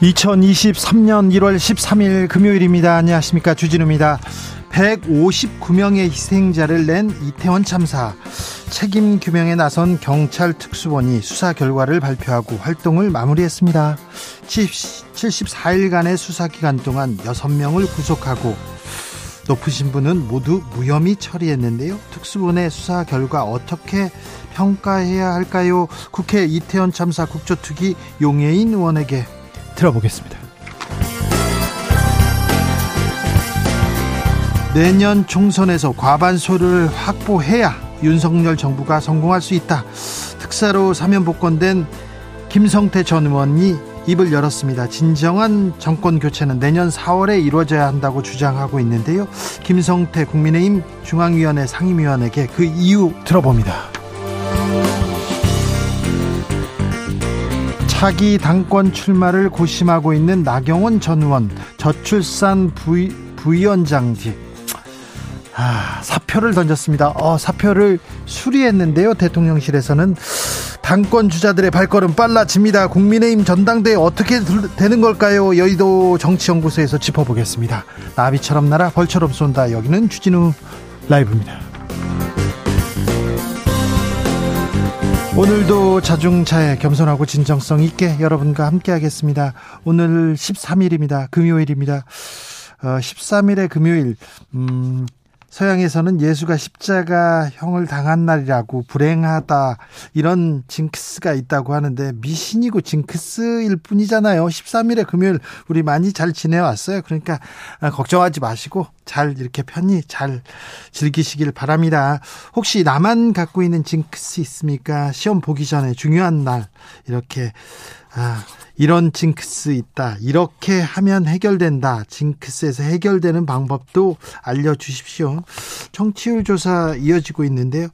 2023년 1월 13일 금요일입니다. 안녕하십니까. 주진우입니다. 159명의 희생자를 낸 이태원 참사. 책임 규명에 나선 경찰 특수본이 수사 결과를 발표하고 활동을 마무리했습니다. 74일간의 수사 기간 동안 6명을 구속하고 높으신 분은 모두 무혐의 처리했는데요. 특수본의 수사 결과 어떻게 평가해야 할까요? 국회 이태원 참사 국조특위 용해인 의원에게 들어보겠습니다. 내년 총선에서 과반수를 확보해야 윤석열 정부가 성공할 수 있다. 특사로 사면 복권된 김성태 전 의원이 입을 열었습니다. 진정한 정권 교체는 내년 4월에 이루어져야 한다고 주장하고 있는데요. 김성태 국민의힘 중앙위원회 상임위원에게 그 이유 들어봅니다. 차기 당권 출마를 고심하고 있는 나경원 전 의원 저출산 부위, 부위원장직 아, 사표를 던졌습니다. 어, 사표를 수리했는데요. 대통령실에서는 당권 주자들의 발걸음 빨라집니다. 국민의힘 전당대회 어떻게 되는 걸까요? 여의도 정치연구소에서 짚어보겠습니다. 나비처럼 날아 벌처럼 쏜다. 여기는 주진우 라이브입니다. 오늘도 자중차에 겸손하고 진정성 있게 여러분과 함께 하겠습니다. 오늘 13일입니다. 금요일입니다. 어, 13일의 금요일, 음, 서양에서는 예수가 십자가 형을 당한 날이라고 불행하다 이런 징크스가 있다고 하는데 미신이고 징크스일 뿐이잖아요. 13일의 금요일 우리 많이 잘 지내왔어요. 그러니까 아, 걱정하지 마시고 잘 이렇게 편히 잘 즐기시길 바랍니다. 혹시 나만 갖고 있는 징크스 있습니까? 시험 보기 전에 중요한 날 이렇게 아, 이런 징크스 있다. 이렇게 하면 해결된다. 징크스에서 해결되는 방법도 알려주십시오. 청취율 조사 이어지고 있는데요.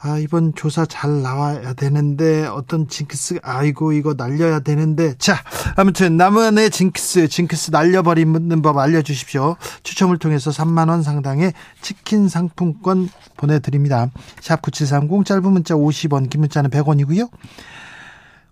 아, 이번 조사 잘 나와야 되는데, 어떤 징크스, 아이고, 이거 날려야 되는데. 자, 아무튼, 나만의 징크스, 징크스 날려버리는 법 알려주십시오. 추첨을 통해서 3만원 상당의 치킨 상품권 보내드립니다. 샵 9730, 짧은 문자 50원, 긴 문자는 100원이고요.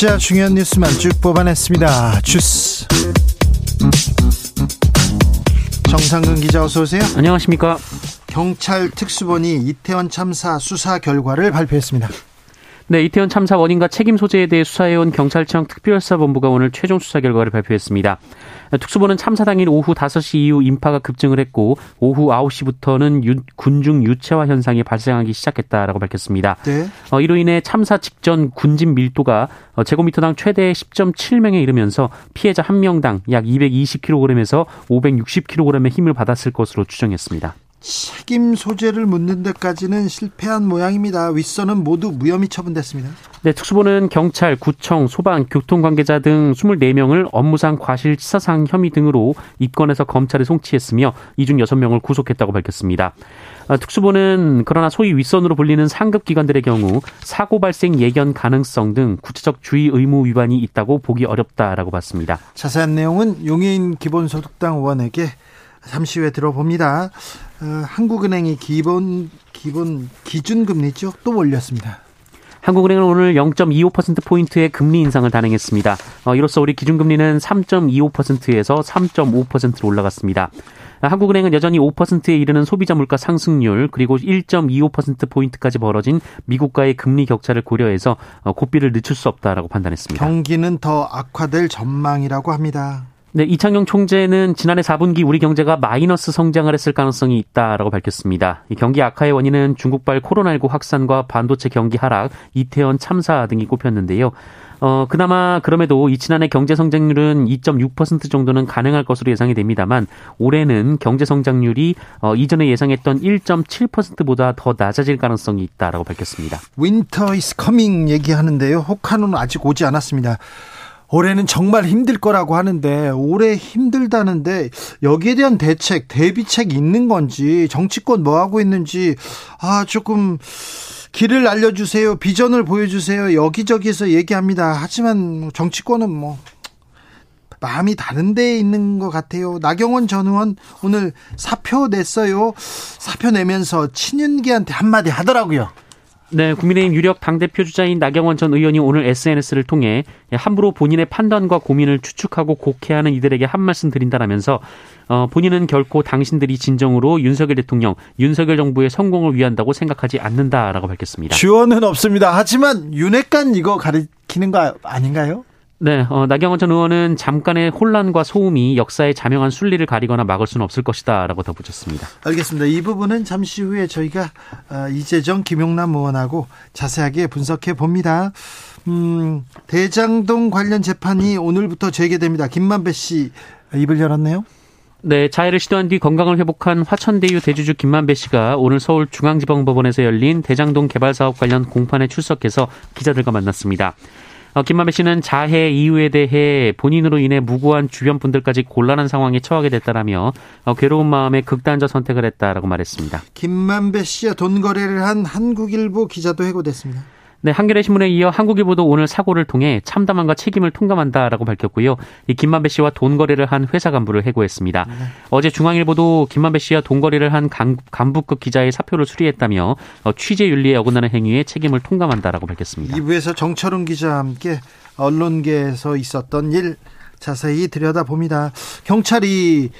진짜 중요한 뉴스만 쭉 뽑아냈습니다. 주스. 정상근 기자 어서 오세요. 안녕하십니까. 경찰 특수본이 이태원 참사 수사 결과를 발표했습니다. 네, 이태원 참사 원인과 책임 소재에 대해 수사해온 경찰청 특별수사본부가 오늘 최종 수사 결과를 발표했습니다. 특수본은 참사 당일 오후 5시 이후 인파가 급증을 했고 오후 9시부터는 유, 군중 유체화 현상이 발생하기 시작했다라고 밝혔습니다. 네. 어, 이로 인해 참사 직전 군진 밀도가 어, 제곱미터당 최대 10.7명에 이르면서 피해자 1명당 약 220kg에서 560kg의 힘을 받았을 것으로 추정했습니다. 책임 소재를 묻는 데까지는 실패한 모양입니다. 윗선은 모두 무혐의 처분됐습니다. 네, 특수본은 경찰, 구청, 소방, 교통 관계자 등 24명을 업무상 과실치사상 혐의 등으로 입건해서 검찰에 송치했으며 이 중 6명을 구속했다고 밝혔습니다. 아, 특수본은 그러나 소위 윗선으로 불리는 상급 기관들의 경우 사고 발생 예견 가능성 등 구체적 주의 의무 위반이 있다고 보기 어렵다라고 봤습니다. 자세한 내용은 용해인 기본소득당 의원에게 잠시 후에 들어봅니다. 어, 한국은행이 기본 기본 기준금리죠 또 올렸습니다. 한국은행은 오늘 0.25%포인트의 금리 인상을 단행했습니다. 어, 이로써 우리 기준금리는 3.25%에서 3.5%로 올라갔습니다. 한국은행은 여전히 5%에 이르는 소비자 물가 상승률 그리고 1.25%포인트까지 벌어진 미국과의 금리 격차를 고려해서 어, 고비를 늦출 수 없다라고 판단했습니다. 경기는 더 악화될 전망이라고 합니다. 네, 이창용 총재는 지난해 4분기 우리 경제가 마이너스 성장을 했을 가능성이 있다라고 밝혔습니다. 경기 악화의 원인은 중국발 코로나19 확산과 반도체 경기 하락, 이태원 참사 등이 꼽혔는데요. 어, 그나마 그럼에도 이 지난해 경제 성장률은 2.6% 정도는 가능할 것으로 예상이 됩니다만 올해는 경제 성장률이 어, 이전에 예상했던 1.7%보다 더 낮아질 가능성이 있다라고 밝혔습니다. Winter is coming 얘기하는데요. 혹한은 아직 오지 않았습니다. 올해는 정말 힘들 거라고 하는데 올해 힘들다는데 여기에 대한 대책, 대비책 있는 건지 정치권 뭐 하고 있는지 아 조금 길을 알려주세요. 비전을 보여주세요. 여기저기서 얘기합니다. 하지만 정치권은 뭐 마음이 다른 데에 있는 것 같아요. 나경원 전 의원 오늘 사표 냈어요. 사표 내면서 친윤계한테 한마디 하더라고요. 네, 국민의힘 유력 당대표 주자인 나경원 전 의원이 오늘 SNS를 통해 함부로 본인의 판단과 고민을 추측하고 곡해하는 이들에게 한 말씀 드린다라면서 어, 본인은 결코 당신들이 진정으로 윤석열 대통령, 윤석열 정부의 성공을 위한다고 생각하지 않는다라고 밝혔습니다. 지원은 없습니다. 하지만 윤핵관 이거 가리키는 거 아닌가요? 네, 어, 나경원 전 의원은 잠깐의 혼란과 소음이 역사의 자명한 순리를 가리거나 막을 수는 없을 것이다라고 덧붙였습니다. 알겠습니다. 이 부분은 잠시 후에 저희가 어, 이재정, 김용남 의원하고 자세하게 분석해 봅니다. 음, 대장동 관련 재판이 오늘부터 재개됩니다. 김만배 씨 입을 열었네요. 네, 자해를 시도한 뒤 건강을 회복한 화천대유 대주주 김만배 씨가 오늘 서울 중앙지방법원에서 열린 대장동 개발 사업 관련 공판에 출석해서 기자들과 만났습니다. 어, 김만배 씨는 자해 이유에 대해 본인으로 인해 무고한 주변 분들까지 곤란한 상황에 처하게 됐다라며 어, 괴로운 마음에 극단적 선택을 했다라고 말했습니다. 김만배 씨와 돈 거래를 한 한국일보 기자도 해고됐습니다. 네, 한겨레 신문에 이어 한국일보도 오늘 사고를 통해 참담함과 책임을 통감한다라고 밝혔고요. 이 김만배 씨와 돈 거래를 한 회사 간부를 해고했습니다. 네. 어제 중앙일보도 김만배 씨와 돈 거래를 한 간부급 기자의 사표를 수리했다며 어, 취재 윤리에 어긋나는 행위에 책임을 통감한다라고 밝혔습니다. 2부에서 정철웅 기자와 함께 언론계에서 있었던 일 자세히 들여다봅니다. 경찰이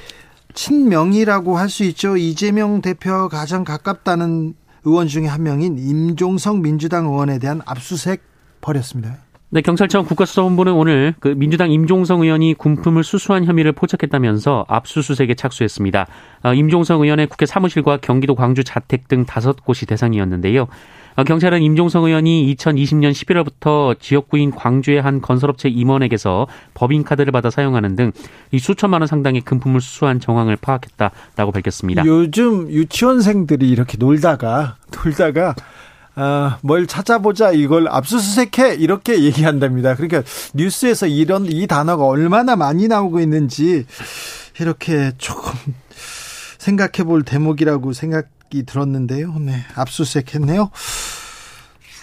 친명이라고 할 수 있죠. 이재명 대표 가장 가깝다는 의원 중에 한 명인 임종성 민주당 의원에 대한 압수수색 벌였습니다. 네, 경찰청 국가수사본부는 오늘 그 민주당 임종성 의원이 군품을 수수한 혐의를 포착했다면서 압수수색에 착수했습니다. 어, 임종성 의원의 국회 사무실과 경기도 광주 자택 등 다섯 곳이 대상이었는데요. 어, 경찰은 임종성 의원이 2020년 11월부터 지역구인 광주의 한 건설업체 임원에게서 법인카드를 받아 사용하는 등 수천만 원 상당의 금품을 수수한 정황을 파악했다라고 밝혔습니다. 요즘 유치원생들이 이렇게 놀다가 놀다가 어, 뭘 찾아보자 이걸 압수수색해 이렇게 얘기한답니다. 그러니까 뉴스에서 이런 이 단어가 얼마나 많이 나오고 있는지 이렇게 조금 생각해 볼 대목이라고 생각이 들었는데요. 네, 압수수색했네요.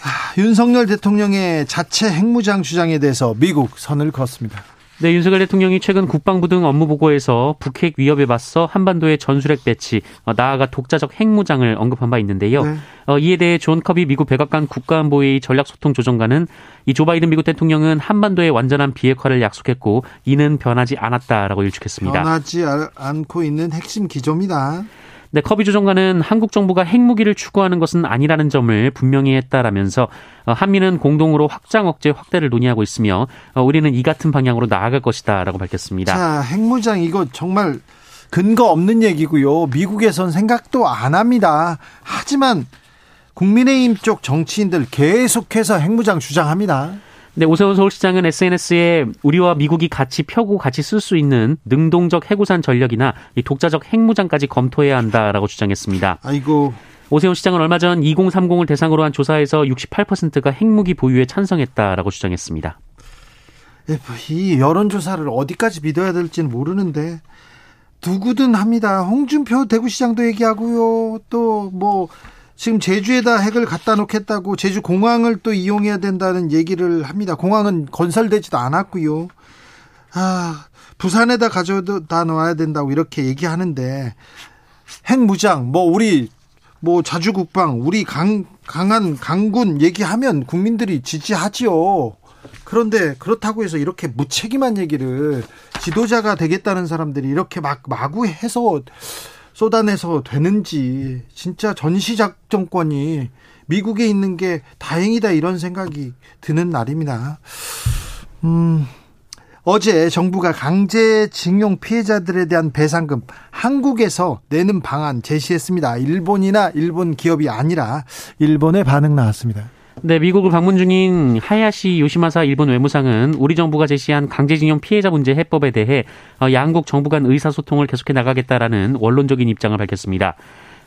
아, 윤석열 대통령의 자체 핵무장 주장에 대해서 미국 선을 그었습니다. 네, 윤석열 대통령이 최근 국방부 등 업무 보고에서 북핵 위협에 맞서 한반도의 전술핵 배치, 어, 나아가 독자적 핵무장을 언급한 바 있는데요. 네. 어, 이에 대해 존 커비 미국 백악관 국가안보회의 전략소통조정관은 이 조 바이든 미국 대통령은 한반도의 완전한 비핵화를 약속했고 이는 변하지 않았다라고 일축했습니다. 변하지 않고 있는 핵심 기조입니다. 네, 커비 조정관은 한국 정부가 핵무기를 추구하는 것은 아니라는 점을 분명히 했다라면서 어, 한미는 공동으로 확장 억제 확대를 논의하고 있으며 어, 우리는 이 같은 방향으로 나아갈 것이다라고 밝혔습니다. 자, 핵무장 이거 정말 근거 없는 얘기고요. 미국에선 생각도 안 합니다. 하지만 국민의힘 쪽 정치인들 계속해서 핵무장 주장합니다. 네, 오세훈 서울시장은 SNS에 우리와 미국이 같이 펴고 같이 쓸 수 있는 능동적 해구산 전력이나 이 독자적 핵무장까지 검토해야 한다라고 주장했습니다. 아이고. 오세훈 시장은 얼마 전 2030을 대상으로 한 조사에서 68%가 핵무기 보유에 찬성했다라고 주장했습니다. 이 여론조사를 어디까지 믿어야 될지는 모르는데 누구든 합니다. 홍준표 대구시장도 얘기하고요. 또 뭐 지금 제주에다 핵을 갖다 놓겠다고 제주 공항을 또 이용해야 된다는 얘기를 합니다. 공항은 건설되지도 않았고요. 아, 부산에다 가져다 놓아야 된다고 이렇게 얘기하는데 핵무장 뭐 우리 뭐 자주국방 우리 강 강한 강군 얘기하면 국민들이 지지하지요. 그런데 그렇다고 해서 이렇게 무책임한 얘기를 지도자가 되겠다는 사람들이 이렇게 막 마구 해서 쏟아내서 되는지 진짜 전시작전권이 미국에 있는 게 다행이다 이런 생각이 드는 날입니다. 음, 어제 정부가 강제징용 피해자들에 대한 배상금 한국에서 내는 방안 제시했습니다. 일본이나 일본 기업이 아니라 일본의 반응 나왔습니다. 네, 미국을 방문 중인 하야시 요시마사 일본 외무상은 우리 정부가 제시한 강제징용 피해자 문제 해법에 대해 어, 양국 정부 간 의사소통을 계속해 나가겠다라는 원론적인 입장을 밝혔습니다.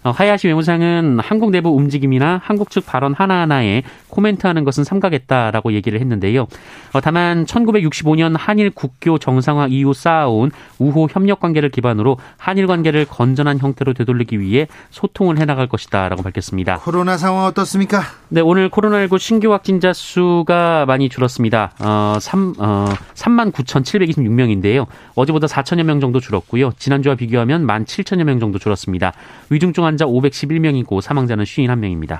어, 하야시 외무상은 한국 내부 움직임이나 한국 측 발언 하나하나에 코멘트하는 것은 삼가겠다라고 얘기를 했는데요. 어, 다만 1965년 한일 국교 정상화 이후 쌓아온 우호 협력 관계를 기반으로 한일 관계를 건전한 형태로 되돌리기 위해 소통을 해나갈 것이다라고 밝혔습니다. 코로나 상황 어떻습니까? 네, 오늘 코로나19 신규 확진자 수가 많이 줄었습니다. 어, 3, 어, 3만 9,726명인데요. 어제보다 4천여 명 정도 줄었고요. 지난주와 비교하면 1만 7천여 명 정도 줄었습니다. 위중증 환자 511명이고 사망자는 51명입니다.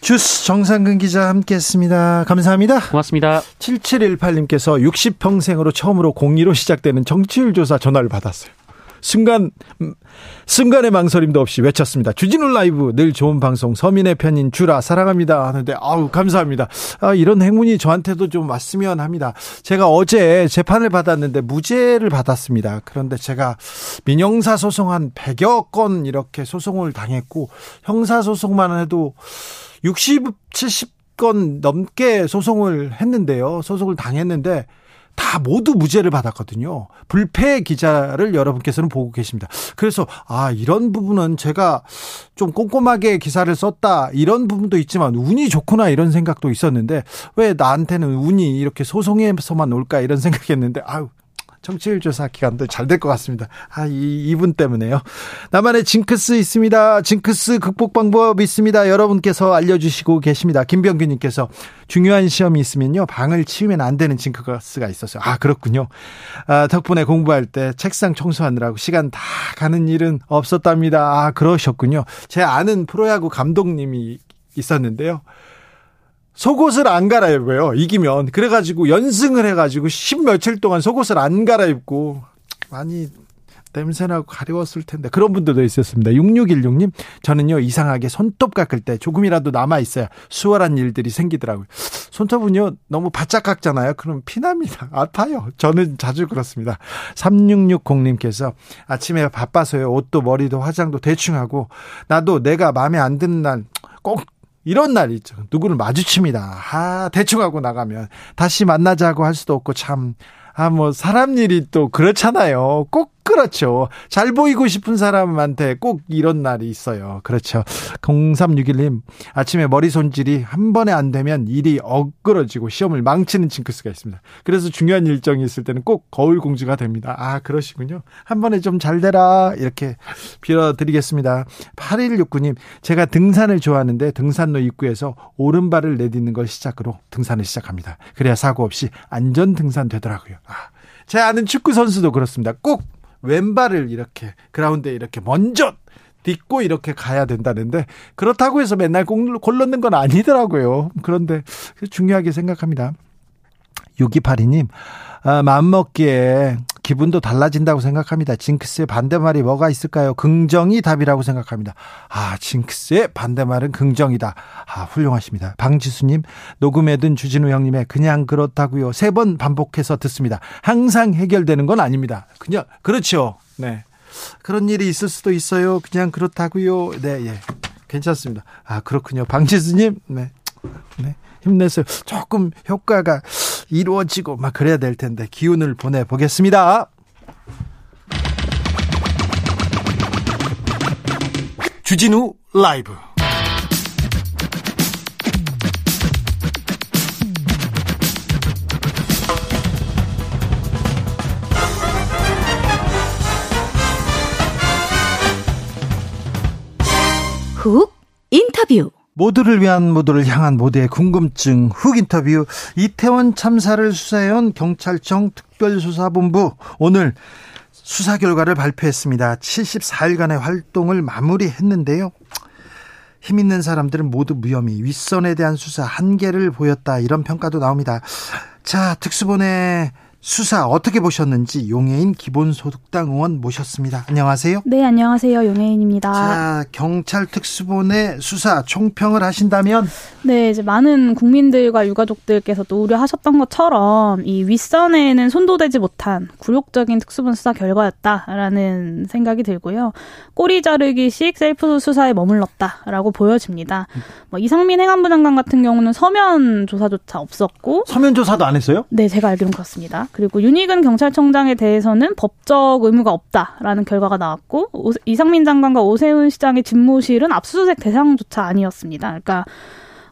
주스 정상근 기자 함께했습니다. 감사합니다. 고맙습니다. 7718님께서 60평생으로 처음으로 공리로 시작되는 정치율 조사 전화를 받았어요. 순간 음, 순간의 망설임도 없이 외쳤습니다. 주진우 라이브 늘 좋은 방송 서민의 편인 주라 사랑합니다 하는데 아우 감사합니다. 아, 이런 행운이 저한테도 좀 왔으면 합니다. 제가 어제 재판을 받았는데 무죄를 받았습니다. 그런데 제가 민형사 소송 한 100여 건 이렇게 소송을 당했고 형사 소송만 해도 60, 70건 넘게 소송을 했는데요. 소송을 당했는데 다 모두 무죄를 받았거든요. 불패 기자를 여러분께서는 보고 계십니다. 그래서 아 이런 부분은 제가 좀 꼼꼼하게 기사를 썼다 이런 부분도 있지만 운이 좋구나 이런 생각도 있었는데 왜 나한테는 운이 이렇게 소송에서만 올까 이런 생각했는데 아유 정치율 조사 기간도 잘 될 것 같습니다. 아, 이, 이분 때문에요. 나만의 징크스 있습니다. 징크스 극복 방법 있습니다. 여러분께서 알려주시고 계십니다. 김병규님께서 중요한 시험이 있으면요. 방을 치우면 안 되는 징크스가 있었어요. 아, 그렇군요. 아, 덕분에 공부할 때 책상 청소하느라고 시간 다 가는 일은 없었답니다. 아, 그러셨군요. 제 아는 프로야구 감독님이 있었는데요. 속옷을 안 갈아입어요. 이기면. 그래가지고 연승을 해가지고 십 며칠 동안 속옷을 안 갈아입고 많이 냄새나고 가려웠을 텐데 그런 분들도 있었습니다. 6616님 저는요 이상하게 손톱 깎을 때 조금이라도 남아 있어야 수월한 일들이 생기더라고요. 손톱은요 너무 바짝 깎잖아요. 그럼 피납니다. 아파요. 저는 자주 그렇습니다. 3660님께서 아침에 바빠서요 옷도 머리도 화장도 대충 하고 나도 내가 마음에 안 드는 날 꼭 이런 날 있죠. 누구를 마주칩니다. 아, 대충 하고 나가면 다시 만나자고 할 수도 없고 참 아, 뭐, 사람 일이 또 그렇잖아요. 꼭 그렇죠. 잘 보이고 싶은 사람한테 꼭 이런 날이 있어요. 그렇죠. 0361님, 아침에 머리 손질이 한 번에 안 되면 일이 엇그러지고 시험을 망치는 징크스가 있습니다. 그래서 중요한 일정이 있을 때는 꼭 거울 공주가 됩니다. 아, 그러시군요. 한 번에 좀 잘 되라. 이렇게 빌어드리겠습니다. 8169님, 제가 등산을 좋아하는데 등산로 입구에서 오른발을 내딛는 걸 시작으로 등산을 시작합니다. 그래야 사고 없이 안전 등산 되더라고요. 아, 제 아는 축구 선수도 그렇습니다. 꼭 왼발을 이렇게 그라운드에 이렇게 먼저 딛고 이렇게 가야 된다는데 그렇다고 해서 맨날 골 넣는 건 아니더라고요. 그런데 중요하게 생각합니다. 6282님, 아, 마음먹기에 기분도 달라진다고 생각합니다. 징크스의 반대말이 뭐가 있을까요? 긍정이 답이라고 생각합니다. 아, 징크스의 반대말은 긍정이다. 아, 훌륭하십니다. 방지수님, 녹음해 둔 주진우 형님의 그냥 그렇다고요. 세 번 반복해서 듣습니다. 항상 해결되는 건 아닙니다. 그냥, 그렇죠. 네. 그런 일이 있을 수도 있어요. 그냥 그렇다고요. 네, 예. 괜찮습니다. 아, 그렇군요. 방지수님, 네. 네. 힘내세요. 조금 효과가 이루어지고 막 그래야 될 텐데 기운을 보내 보겠습니다. 주진우 라이브 훅 인터뷰 모두를 위한 모두를 향한 모두의 궁금증 훅 인터뷰 이태원 참사를 수사해온 경찰청 특별수사본부 오늘 수사 결과를 발표했습니다. 74일간의 활동을 마무리했는데요. 힘 있는 사람들은 모두 무혐의, 윗선에 대한 수사 한계를 보였다 이런 평가도 나옵니다. 자, 특수본의 수사 어떻게 보셨는지 용해인 기본소득당 의원 모셨습니다. 안녕하세요. 네, 안녕하세요. 용해인입니다. 자, 경찰 특수본의 수사 총평을 하신다면 네, 이제 많은 국민들과 유가족들께서도 우려하셨던 것처럼 이 윗선에는 손도 대지 못한 굴욕적인 특수본 수사 결과였다라는 생각이 들고요. 꼬리 자르기식 셀프 수사에 머물렀다라고 보여집니다. 뭐 이상민 행안부 장관 같은 경우는 서면 조사조차 없었고 서면 조사도 안 했어요? 네, 제가 알기로는 그렇습니다. 그리고 윤희근 경찰청장에 대해서는 법적 의무가 없다라는 결과가 나왔고 이상민 장관과 오세훈 시장의 집무실은 압수수색 대상조차 아니었습니다. 그러니까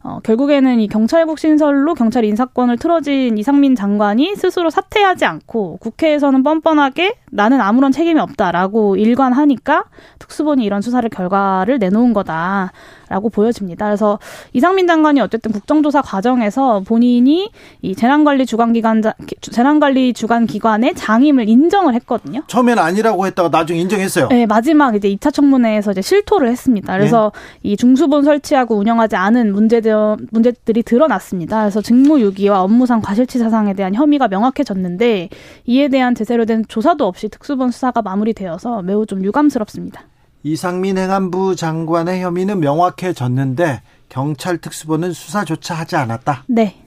어, 결국에는 이 경찰국 신설로 경찰 인사권을 틀어진 이상민 장관이 스스로 사퇴하지 않고 국회에서는 뻔뻔하게 나는 아무런 책임이 없다라고 일관하니까 특수본이 이런 수사를 결과를 내놓은 거다. 라고 보여집니다. 그래서 이상민 장관이 어쨌든 국정조사 과정에서 본인이 이 재난관리 주관기관 재난관리 주관 기관의 장임을 인정을 했거든요. 처음엔 아니라고 했다가 나중에 인정했어요. 네, 마지막 이제 2차 청문회에서 이제 실토를 했습니다. 그래서 네. 이 중수본 설치하고 운영하지 않은 문제들 문제들이 드러났습니다. 그래서 직무유기와 업무상 과실치 사상에 대한 혐의가 명확해졌는데 이에 대한 제대로 된 조사도 없이 특수본 수사가 마무리되어서 매우 좀 유감스럽습니다. 이상민 행안부 장관의 혐의는 명확해졌는데 경찰 특수본은 수사조차 하지 않았다. 네.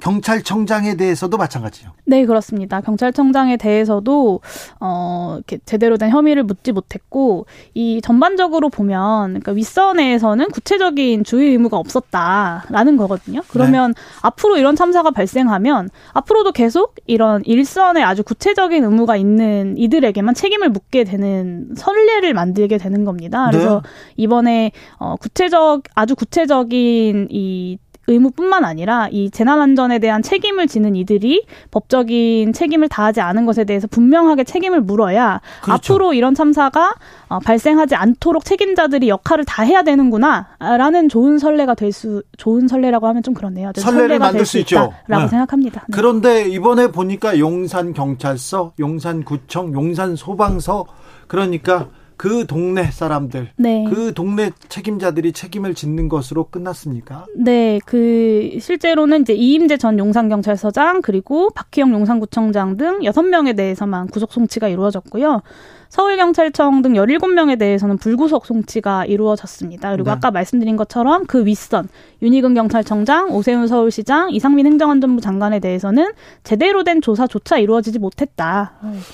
경찰청장에 대해서도 마찬가지요. 네, 그렇습니다. 경찰청장에 대해서도 어 이렇게 제대로 된 혐의를 묻지 못했고 이 전반적으로 보면 그러니까 윗선에서는 구체적인 주의 의무가 없었다라는 거거든요. 그러면 네. 앞으로 이런 참사가 발생하면 앞으로도 계속 이런 일선에 아주 구체적인 의무가 있는 이들에게만 책임을 묻게 되는 선례를 만들게 되는 겁니다. 그래서 네. 이번에 어 구체적 아주 구체적인 이 의무뿐만 아니라 이 재난안전에 대한 책임을 지는 이들이 법적인 책임을 다하지 않은 것에 대해서 분명하게 책임을 물어야 그렇죠. 앞으로 이런 참사가 어, 발생하지 않도록 책임자들이 역할을 다 해야 되는구나라는 좋은 선례가 될 수 좋은 선례라고 하면 좀 그렇네요. 선례를 만들 수 있죠. 라고 네. 생각합니다. 네. 그런데 이번에 보니까 용산 경찰서, 용산 구청, 용산 소방서 그러니까 그 동네 사람들, 네. 그 동네 책임자들이 책임을 짓는 것으로 끝났습니까? 네, 그 실제로는 이제 이임재 전 용산경찰서장 그리고 박희영 용산구청장 등 여섯 명에 대해서만 구속 송치가 이루어졌고요. 서울경찰청 등 17명에 대해서는 불구속 송치가 이루어졌습니다. 그리고 네. 아까 말씀드린 것처럼 그 윗선 윤희근 경찰청장, 오세훈 서울시장, 이상민 행정안전부 장관에 대해서는 제대로 된 조사조차 이루어지지 못했다.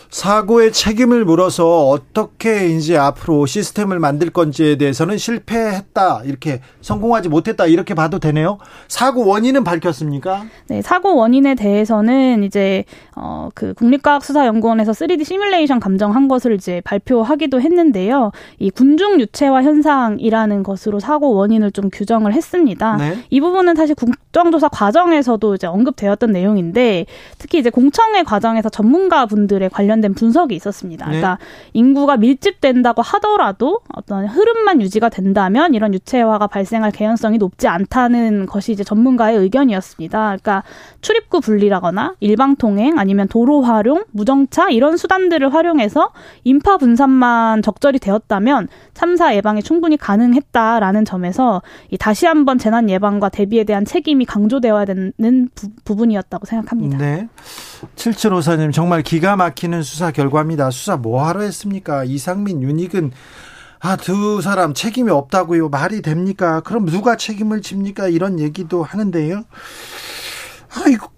사고의 책임을 물어서 어떻게 이제 앞으로 시스템을 만들 건지에 대해서는 실패했다. 이렇게 성공하지 못했다. 이렇게 봐도 되네요. 사고 원인은 밝혔습니까? 네, 사고 원인에 대해서는 이제 어 그 국립과학수사연구원에서 3D 시뮬레이션 감정한 것을 이제 이제 발표하기도 했는데요. 이 군중 유체화 현상이라는 것으로 사고 원인을 좀 규정을 했습니다. 네. 이 부분은 사실 국정조사 과정에서도 이제 언급되었던 내용인데 특히 이제 공청회 과정에서 전문가 분들의 관련된 분석이 있었습니다. 네. 그러니까 인구가 밀집된다고 하더라도 어떤 흐름만 유지가 된다면 이런 유체화가 발생할 개연성이 높지 않다는 것이 이제 전문가의 의견이었습니다. 그러니까 출입구 분리라거나 일방 통행 아니면 도로 활용, 무정차 이런 수단들을 활용해서 인파 분산만 적절히 되었다면 참사 예방이 충분히 가능했다라는 점에서 다시 한번 재난 예방과 대비에 대한 책임이 강조되어야 되는 부, 분이었다고 생각합니다. 네. 7754님 정말 기가 막히는 수사 결과입니다. 수사 뭐 하러 했습니까? 이상민, 윤익은 아, 두 사람 책임이 없다고요. 말이 됩니까? 그럼 누가 책임을 집니까? 이런 얘기도 하는데요. 아, 이거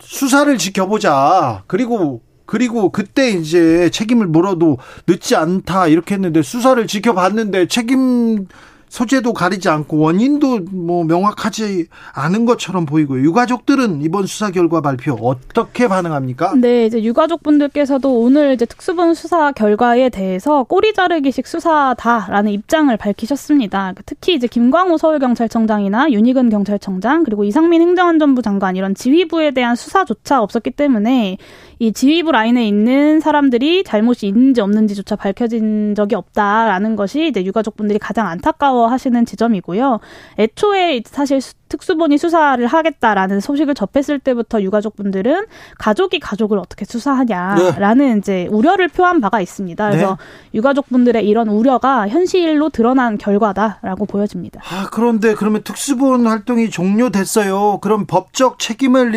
수사를 지켜보자. 그리고 그리고 그때 이제 책임을 물어도 늦지 않다 이렇게 했는데 수사를 지켜봤는데 책임 소재도 가리지 않고 원인도 뭐 명확하지 않은 것처럼 보이고요. 유가족들은 이번 수사 결과 발표 어떻게 반응합니까? 네, 이제 유가족분들께서도 오늘 이제 특수본 수사 결과에 대해서 꼬리 자르기식 수사다라는 입장을 밝히셨습니다. 특히 이제 김광호 서울경찰청장이나 윤희근 경찰청장 그리고 이상민 행정안전부 장관 이런 지휘부에 대한 수사조차 없었기 때문에 이 지휘부 라인에 있는 사람들이 잘못이 있는지 없는지조차 밝혀진 적이 없다라는 것이 이제 유가족분들이 가장 안타까워하시는 지점이고요. 애초에 사실 특수본이 수사를 하겠다라는 소식을 접했을 때부터 유가족분들은 가족이 가족을 어떻게 수사하냐라는 네. 이제 우려를 표한 바가 있습니다. 그래서 네. 유가족분들의 이런 우려가 현실로 드러난 결과다라고 보여집니다. 아, 그런데 그러면 특수본 활동이 종료됐어요. 그럼 법적 책임을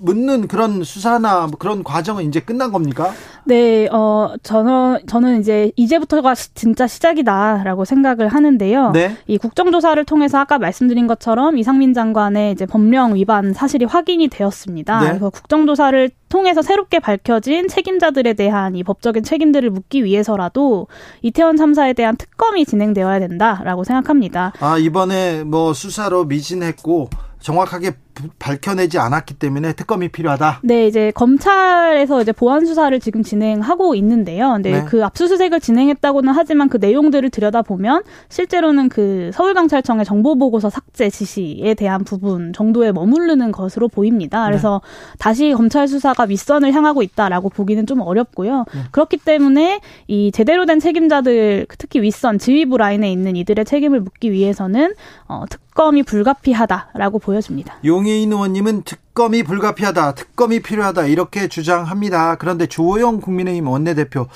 묻는 그런 수사나 그런 과정은 이제 끝난 겁니까? 네, 어, 저는, 저는 이제 이제부터가 진짜 시작이다라고 생각을 하는데요. 네. 이 국정조사를 통해서 아까 말씀드린 것처럼 이상민 장관의 이제 법령 위반 사실이 확인이 되었습니다. 네. 그래서 국정조사를 통해서 새롭게 밝혀진 책임자들에 대한 이 법적인 책임들을 묻기 위해서라도 이태원 참사에 대한 특검이 진행되어야 된다라고 생각합니다. 아, 이번에 뭐 수사로 미진했고 정확하게 밝혀내지 않았기 때문에 특검이 필요하다. 네, 이제 검찰에서 이제 보안 수사를 지금 진행하고 있는데요. 근데 네. 그 압수수색을 진행했다고는 하지만 그 내용들을 들여다 보면 실제로는 그 서울경찰청의 정보보고서 삭제 지시에 대한 부분 정도에 머무르는 것으로 보입니다. 네. 그래서 네. 다시 검찰 수사가 윗선을 향하고 있다라고 보기는 좀 어렵고요. 네. 그렇기 때문에 이 제대로 된 책임자들 특히 윗선 지휘부 라인에 있는 이들의 책임을 묻기 위해서는 어, 특검이 불가피하다라고 보여집니다. 용 해인 의원님은 특검이 불가피하다, 특검이 필요하다 이렇게 주장합니다. 그런데 주호영 국민의힘 원내대표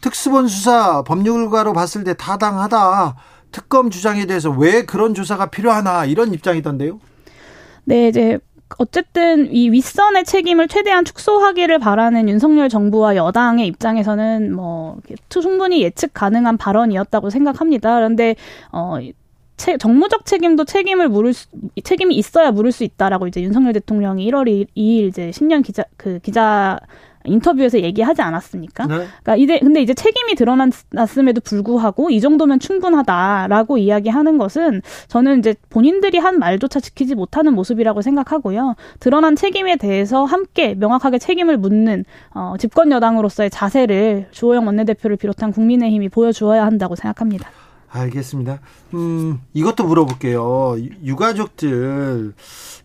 특수본 수사 법률가로 봤을 때 타당하다. 특검 주장에 대해서 왜 그런 조사가 필요하나 이런 입장이던데요. 네, 이제 어쨌든 이 윗선의 책임을 최대한 축소하기를 바라는 윤석열 정부와 여당의 입장에서는 뭐 충분히 예측 가능한 발언이었다고 생각합니다. 그런데 어 체, 정무적 책임도 책임을 물을 수, 책임이 있어야 물을 수 있다라고 이제 윤석열 대통령이 1월 2일, 2일 이제 신년 기자 그 기자 인터뷰에서 얘기하지 않았습니까? 네. 그러니까 이제 근데 이제 책임이 드러났음에도 불구하고 이 정도면 충분하다라고 이야기하는 것은 저는 이제 본인들이 한 말조차 지키지 못하는 모습이라고 생각하고요. 드러난 책임에 대해서 함께 명확하게 책임을 묻는 어, 집권 여당으로서의 자세를 주호영 원내대표를 비롯한 국민의힘이 보여주어야 한다고 생각합니다. 알겠습니다. 음, 이것도 물어볼게요. 유가족들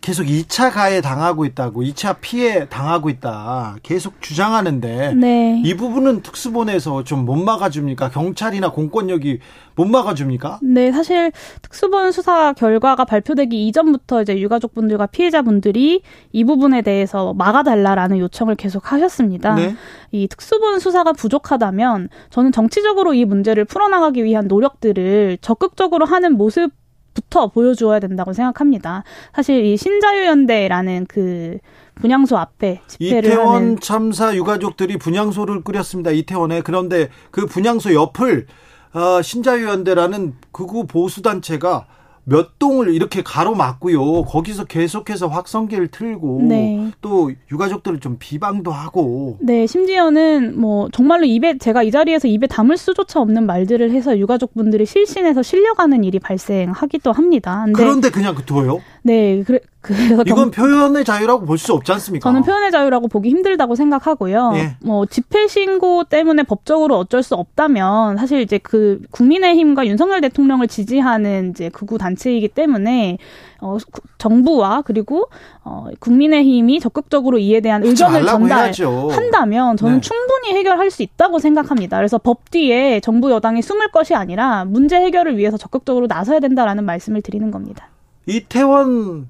계속 2차 가해 당하고 있다고, 2차 피해 당하고 있다. 계속 주장하는데 네. 이 부분은 특수본에서 좀 못 막아줍니까? 경찰이나 공권력이 못 막아줍니까? 네, 사실 특수본 수사 결과가 발표되기 이전부터 이제 유가족분들과 피해자분들이 이 부분에 대해서 막아달라라는 요청을 계속 하셨습니다. 네. 이 특수본 수사가 부족하다면 저는 정치적으로 이 문제를 풀어나가기 위한 노력들을 적극적으로 하는 모습 부터 보여주어야 된다고 생각합니다. 사실 이 신자유연대라는 그 분향소 앞에 집회를 이태원 참사 유가족들이 분향소를 꾸렸습니다. 이태원에 그런데 그 분향소 옆을 어, 신자유연대라는 극우 보수 단체가 몇 동을 이렇게 가로막고요. 거기서 계속해서 확성기를 틀고 네. 또 유가족들을 좀 비방도 하고. 네, 심지어는 뭐 정말로 입에 제가 이 자리에서 입에 담을 수조차 없는 말들을 해서 유가족분들이 실신해서 실려가는 일이 발생하기도 합니다. 그런데 그냥 둬요? 네, 그래, 그래서 이건 경... 표현의 자유라고 볼 수 없지 않습니까? 저는 표현의 자유라고 보기 힘들다고 생각하고요. 예. 뭐 집회 신고 때문에 법적으로 어쩔 수 없다면 사실 이제 그 국민의힘과 윤석열 대통령을 지지하는 이제 극우 단체 이기 때문에 어 정부와 그리고 어 국민의힘이 적극적으로 이에 대한 의견을 전달한다면 저는 네. 충분히 해결할 수 있다고 생각합니다. 그래서 법 뒤에 정부 여당이 숨을 것이 아니라 문제 해결을 위해서 적극적으로 나서야 된다라는 말씀을 드리는 겁니다. 이태원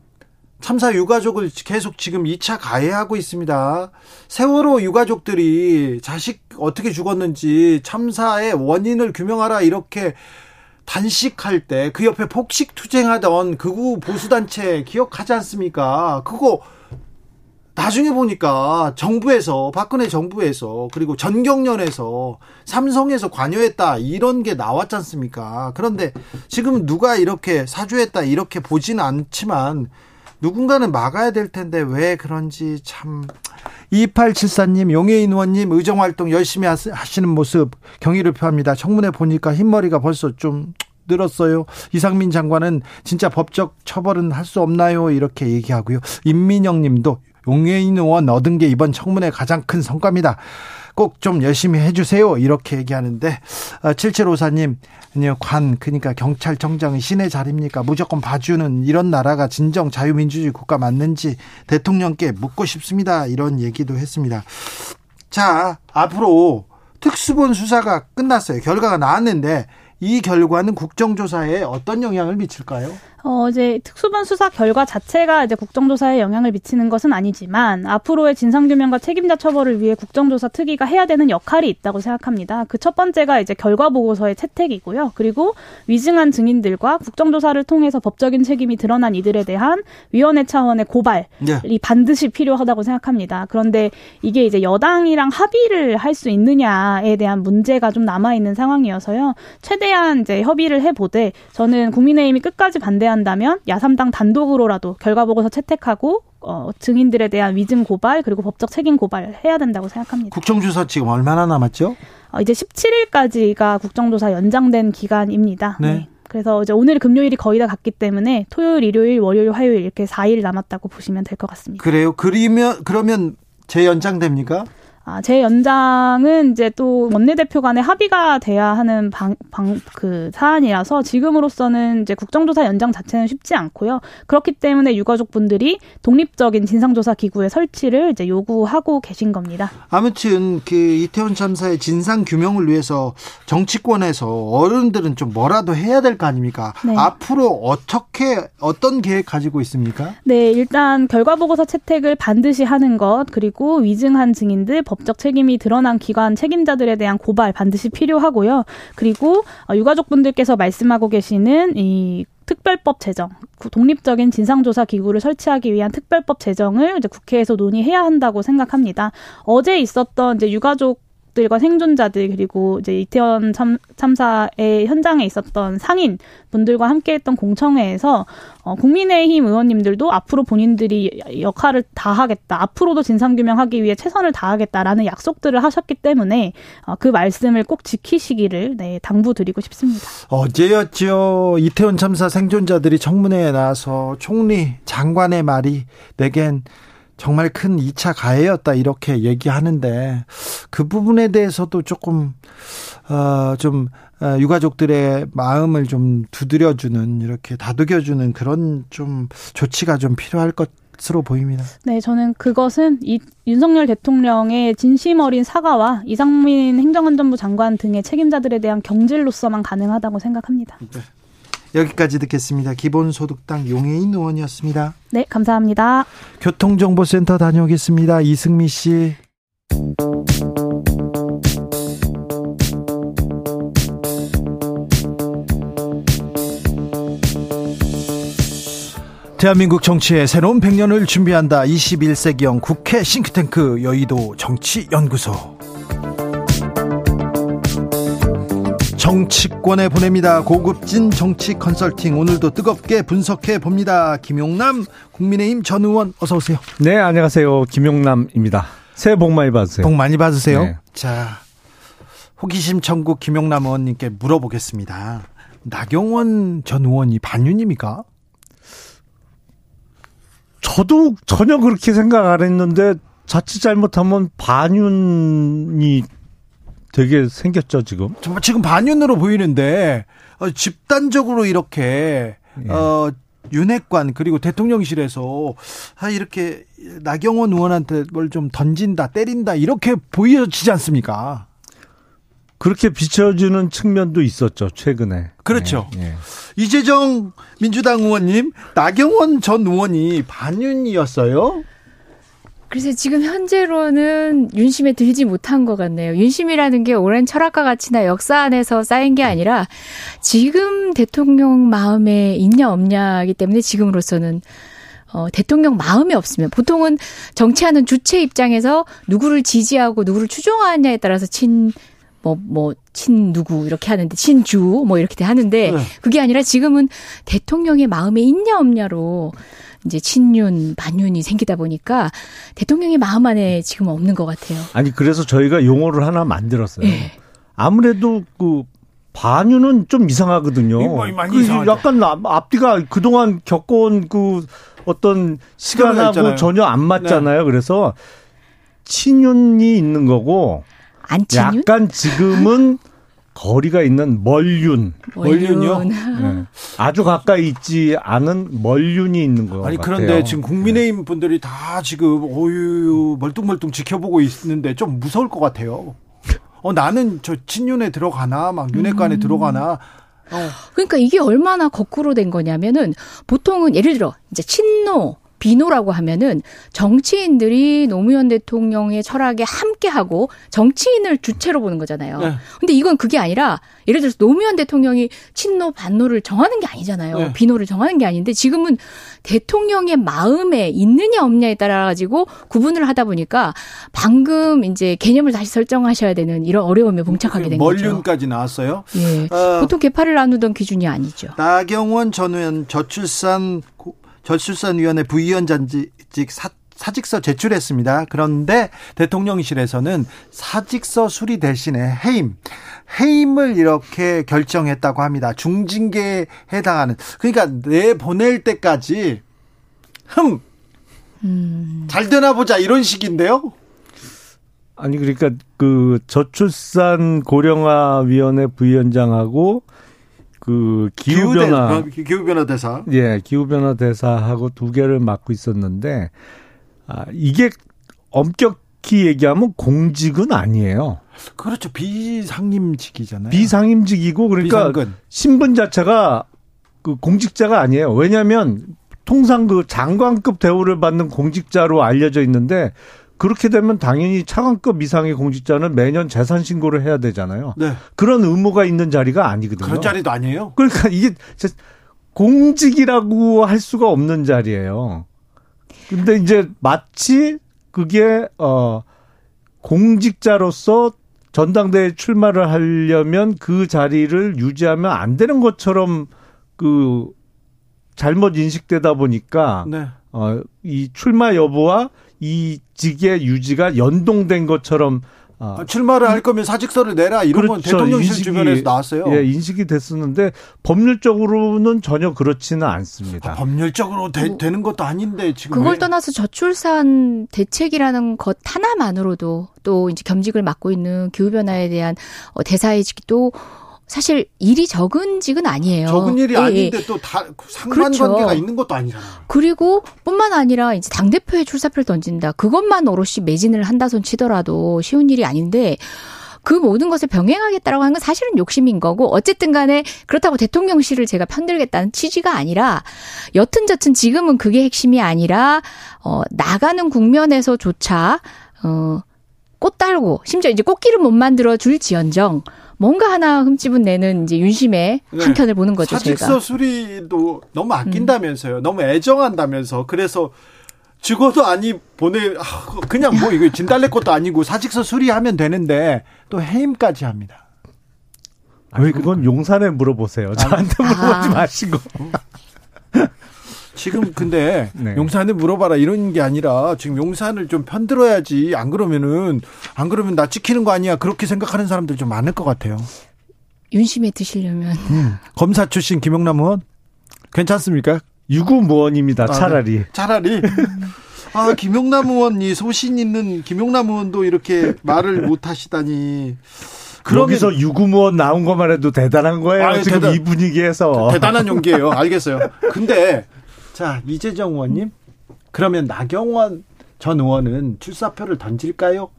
참사 유가족을 계속 지금 2차 가해하고 있습니다. 세월호 유가족들이 자식 어떻게 죽었는지 참사의 원인을 규명하라 이렇게 단식할 때 그 옆에 폭식 투쟁하던 극우 보수단체 기억하지 않습니까? 그거 나중에 보니까 정부에서 박근혜 정부에서 그리고 전경련에서 삼성에서 관여했다 이런 게 나왔지 않습니까? 그런데 지금 누가 이렇게 사주했다 이렇게 보지는 않지만 누군가는 막아야 될 텐데 왜 그런지 참 2874님, 용해인 의원님 의정 활동 열심히 하시는 모습 경의를 표합니다. 청문회 보니까 흰머리가 벌써 좀 늘었어요. 이상민 장관은 진짜 법적 처벌은 할 수 없나요? 이렇게 얘기하고요. 임민영 님도 용해인 의원 얻은 게 이번 청문회 가장 큰 성과입니다. 꼭 좀 열심히 해주세요. 이렇게 얘기하는데 7754님 어, 아니요 관 그러니까 경찰청장이 신의 자리입니까? 무조건 봐주는 이런 나라가 진정 자유민주주의 국가 맞는지 대통령께 묻고 싶습니다. 이런 얘기도 했습니다. 자 앞으로 특수본 수사가 끝났어요. 결과가 나왔는데 이 결과는 국정조사에 어떤 영향을 미칠까요? 어, 이제 특수본 수사 결과 자체가 이제 국정조사에 영향을 미치는 것은 아니지만 앞으로의 진상규명과 책임자 처벌을 위해 국정조사 특위가 해야 되는 역할이 있다고 생각합니다. 그 첫 번째가 이제 결과 보고서의 채택이고요. 그리고 위증한 증인들과 국정조사를 통해서 법적인 책임이 드러난 이들에 대한 위원회 차원의 고발이 네. 반드시 필요하다고 생각합니다. 그런데 이게 이제 여당이랑 합의를 할 수 있느냐에 대한 문제가 좀 남아 있는 상황이어서요. 최대한 이제 협의를 해보되 저는 국민의힘이 끝까지 반대하는 한다면 야삼당 단독으로라도 결과 보고서 채택하고 어, 증인들에 대한 위증 고발 그리고 법적 책임 고발 해야 된다고 생각합니다. 국정조사 지금 얼마나 남았죠? 어, 이제 17일까지가 국정조사 연장된 기간입니다. 네. 네. 그래서 이제 오늘 금요일이 거의 다 갔기 때문에 토요일, 일요일, 월요일, 화요일 이렇게 4일 남았다고 보시면 될 것 같습니다. 그래요? 그러면 그러면 재연장됩니까? 아, 제 연장은 이제 또 원내대표 간에 합의가 돼야 하는 방, 방, 그 사안이라서 지금으로서는 이제 국정조사 연장 자체는 쉽지 않고요. 그렇기 때문에 유가족 분들이 독립적인 진상조사 기구의 설치를 이제 요구하고 계신 겁니다. 아무튼 그 이태원 참사의 진상 규명을 위해서 정치권에서 어른들은 좀 뭐라도 해야 될 거 아닙니까? 네. 앞으로 어떻게 어떤 계획 가지고 있습니까? 네, 일단 결과 보고서 채택을 반드시 하는 것 그리고 위증한 증인들 법적 책임이 드러난 기관 책임자들에 대한 고발 반드시 필요하고요. 그리고 어, 유가족분들께서 말씀하고 계시는 이 특별법 제정, 독립적인 진상조사 기구를 설치하기 위한 특별법 제정을 이제 국회에서 논의해야 한다고 생각합니다. 어제 있었던 이제 유가족 가족들과 생존자들 그리고 이제 이태원 참, 참사의 현장에 있었던 상인 분들과 함께했던 공청회에서 어, 국민의힘 의원님들도 앞으로 본인들이 역할을 다하겠다, 앞으로도 진상 규명하기 위해 최선을 다하겠다라는 약속들을 하셨기 때문에 어, 그 말씀을 꼭 지키시기를 네, 당부드리고 싶습니다. 어제였죠. 이태원 참사 생존자들이 청문회에 나와서 총리 장관의 말이 내겐 정말 큰 2차 가해였다 이렇게 얘기하는데 그 부분에 대해서도 조금 어좀 어, 유가족들의 마음을 좀 두드려주는 이렇게 다독여주는 그런 좀 조치가 좀 필요할 것 으로 보입니다. 네, 저는 그것은 이 윤석열 대통령의 진심 어린 사과와 이상민 행정안전부 장관 등의 책임자들에 대한 경질로서만 가능하다고 생각합니다. 네. 여기까지 듣겠습니다. 기본소득당 용해인 의원이었습니다. 네, 감사합니다. 교통정보센터 다녀오겠습니다. 이승미 씨. 대한민국 정치의 새로운 100년을 준비한다. 21세기형 국회 싱크탱크 여의도 정치연구소. 정치권에 보냅니다. 고급진 정치 컨설팅 오늘도 뜨겁게 분석해 봅니다. 김용남 국민의힘 전 의원 어서 오세요. 네, 안녕하세요. 김용남입니다. 새해 복 많이 받으세요. 복 많이 받으세요. 네. 자, 호기심 천국 김용남 의원님께 물어보겠습니다. 나경원 전 의원이 반윤입니까? 저도 전혀 그렇게 생각 안 했는데 자칫 잘못하면 반윤이 되게 생겼죠 지금. 정말 지금 반윤으로 보이는데 어, 집단적으로 이렇게 예. 어, 윤핵관 그리고 대통령실에서 아 이렇게 나경원 의원한테 뭘 좀 던진다 때린다 이렇게 보여지지 않습니까? 그렇게 비춰주는 측면도 있었죠 최근에. 그렇죠. 예, 예. 이재정 민주당 의원님 나경원 전 의원이 반윤이었어요? 그래서 지금 현재로는 윤심에 들지 못한 것 같네요. 윤심이라는 게 오랜 철학과 가치나 역사 안에서 쌓인 게 아니라 지금 대통령 마음에 있냐 없냐이기 때문에 지금으로서는 어, 대통령 마음이 없으면 보통은 정치하는 주체 입장에서 누구를 지지하고 누구를 추종하느냐에 따라서 친 뭐, 뭐, 친 누구, 이렇게 하는데, 친주, 뭐, 이렇게 하는데, 네. 그게 아니라 지금은 대통령의 마음에 있냐, 없냐로 이제 친윤, 반윤이 생기다 보니까 대통령의 마음 안에 지금 없는 것 같아요. 아니 그래서 저희가 용어를 하나 만들었어요. 네. 아무래도 그 반윤은 좀 이상하거든요. 그 약간 앞뒤가 그동안 겪어온 그 어떤 시간하고 전혀 안 맞잖아요. 네. 그래서 친윤이 있는 거고 안친윤? 약간 지금은 거리가 있는 멀윤. 멀윤이요? 네. 아주 가까이 있지 않은 멀윤이 있는 거 아니. 그런데 지금 국민의힘 분들이 다 지금 오유 멀뚱멀뚱 지켜보고 있는데 좀 무서울 것 같아요. 어 나는 저 친윤에 들어가나 막 윤회관에 음. 들어가나 어. 그러니까 이게 얼마나 거꾸로 된 거냐면은 보통은 예를 들어 이제 친노 비노라고 하면은 정치인들이 노무현 대통령의 철학에 함께하고 정치인을 주체로 보는 거잖아요. 네. 근데 이건 그게 아니라 예를 들어서 노무현 대통령이 친노 반노를 정하는 게 아니잖아요. 네. 비노를 정하는 게 아닌데 지금은 대통령의 마음에 있느냐 없냐에 따라 가지고 구분을 하다 보니까 방금 이제 개념을 다시 설정하셔야 되는 이런 어려움에 봉착하게 된 거죠. 멀륜까지 나왔어요. 예. 어, 보통 개파를 나누던 기준이 아니죠. 나경원 전 의원 저출산 저출산위원회 부위원장직 사, 사직서 제출했습니다. 그런데 대통령실에서는 사직서 수리 대신에 해임, 해임을 이렇게 결정했다고 합니다. 중징계에 해당하는. 그러니까 내보낼 때까지 흠, 음. 잘 되나 보자 이런 식인데요. 아니 그러니까 그 저출산 고령화 위원회 부위원장하고 그 기후 변화 기후 변화 대사 예 기후 변화 대사하고 두 개를 맡고 있었는데 아 이게 엄격히 얘기하면 공직은 아니에요. 그렇죠 비상임직이잖아요. 비상임직이고 그러니까 비상근. 신분 자체가 그 공직자가 아니에요. 왜냐하면 통상 그 장관급 대우를 받는 공직자로 알려져 있는데 그렇게 되면 당연히 차관급 이상의 공직자는 매년 재산 신고를 해야 되잖아요. 네. 그런 의무가 있는 자리가 아니거든요. 그런 자리도 아니에요? 그러니까 이게 공직이라고 할 수가 없는 자리예요. 근데 이제 마치 그게 어 공직자로서 전당대회 출마를 하려면 그 자리를 유지하면 안 되는 것처럼 그 잘못 인식되다 보니까 네. 어이 출마 여부와 이 직의 유지가 연동된 것처럼 아, 출마를 할 거면 사직서를 내라 이런 그렇죠. 건 대통령실 인식이, 주변에서 나왔어요. 예, 인식이 됐었는데 법률적으로는 전혀 그렇지는 않습니다. 아, 법률적으로 되, 뭐, 되는 것도 아닌데 지금 그걸 왜? 떠나서 저출산 대책이라는 것 하나만으로도 또 이제 겸직을 맡고 있는 기후 변화에 대한 어, 대사의직도 사실 일이 적은 직은 아니에요. 적은 일이 예, 예. 아닌데 또 다 상관관계가 그렇죠. 있는 것도 아니잖아요. 그리고 뿐만 아니라 이제 당 대표의 출사표를 던진다. 그것만 오롯이 매진을 한다손 치더라도 쉬운 일이 아닌데 그 모든 것을 병행하겠다라고 하는 건 사실은 욕심인 거고 어쨌든 간에 그렇다고 대통령실을 제가 편들겠다는 취지가 아니라 여튼 저튼 지금은 그게 핵심이 아니라 어 나가는 국면에서조차 어꽃 달고 심지어 이제 꽃길을 못 만들어 줄지언정 뭔가 하나 흠집은 내는 이제 윤심의 네. 한 켠을 보는 거죠. 사직서 저희가. 수리도 너무 아낀다면서요. 음. 너무 애정한다면서. 그래서 죽어도 아니 보내 아, 그냥 뭐 이거 진달래 꽃도 아니고 사직서 수리하면 되는데 또 해임까지 합니다. 왜 그건 용산에 물어보세요. 저한테 물어보지 아. 마시고. 지금 근데 네. 용산에 물어봐라 이런 게 아니라 지금 용산을 좀 편들어야지 안 그러면은 안 그러면 나 찍히는 거 아니야 그렇게 생각하는 사람들 좀 많을 것 같아요. 윤심에 드시려면 음. 검사 출신 김용남 의원 괜찮습니까? 유구무원입니다. 차라리 아, 네. 차라리. 아 김용남 의원이 소신 있는 김용남 의원도 이렇게 말을 못 하시다니. 그러기서 유구무원 나온 것만 해도 대단한 거예요. 아유, 지금 대단, 이 분위기에서. 대단한 용기예요. 알겠어요. 근데 자, 이재정 의원님. 그러면 나경원 전 의원은 출사표를 던질까요?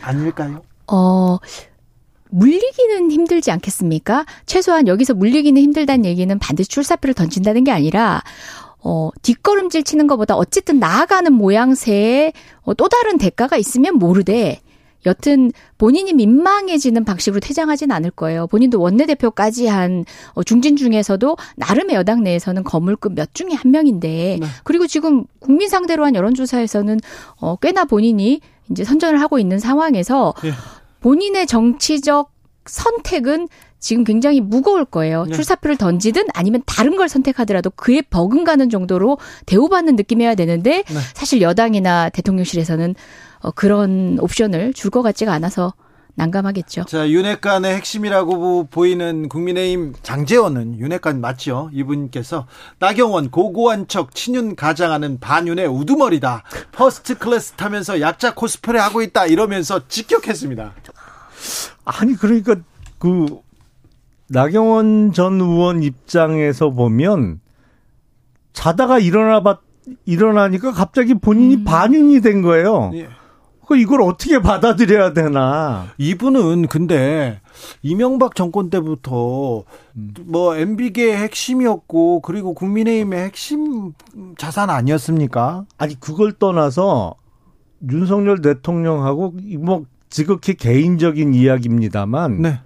아닐까요? 어, 물리기는 힘들지 않겠습니까? 최소한 여기서 물리기는 힘들다는 얘기는 반드시 출사표를 던진다는 게 아니라 어, 뒷걸음질 치는 것보다 어쨌든 나아가는 모양새에 어, 또 다른 대가가 있으면 모르되 여튼 본인이 민망해지는 방식으로 퇴장하진 않을 거예요. 본인도 원내대표까지 한 어, 중진 중에서도 나름의 여당 내에서는 거물급 몇 중에 한 명인데 네. 그리고 지금 국민 상대로 한 여론조사에서는 어, 꽤나 본인이 이제 선전을 하고 있는 상황에서 네. 본인의 정치적 선택은 지금 굉장히 무거울 거예요. 네. 출사표를 던지든 아니면 다른 걸 선택하더라도 그에 버금가는 정도로 대우받는 느낌이어야 되는데 네. 사실 여당이나 대통령실에서는 어, 그런 옵션을 줄 것 같지가 않아서 난감하겠죠. 자, 윤핵관의 핵심이라고 보이는 국민의힘 장제원은 윤핵관 맞죠? 이분께서 나경원 고고한 척 친윤 가장하는 반윤의 우두머리다. first class 타면서 약자 코스프레 하고 있다 이러면서 직격했습니다. 아니 그러니까 그 나경원 전 의원 입장에서 보면 자다가 일어나 봤 일어나니까 갑자기 본인이 음. 반윤이 된 거예요. 예. 그 이걸 어떻게 받아들여야 되나? 이분은 근데 이명박 정권 때부터 음. 뭐 MB계의 핵심이었고 그리고 국민의힘의 핵심 자산 아니었습니까? 아니 그걸 떠나서 윤석열 대통령하고 뭐 지극히 개인적인 이야기입니다만 네.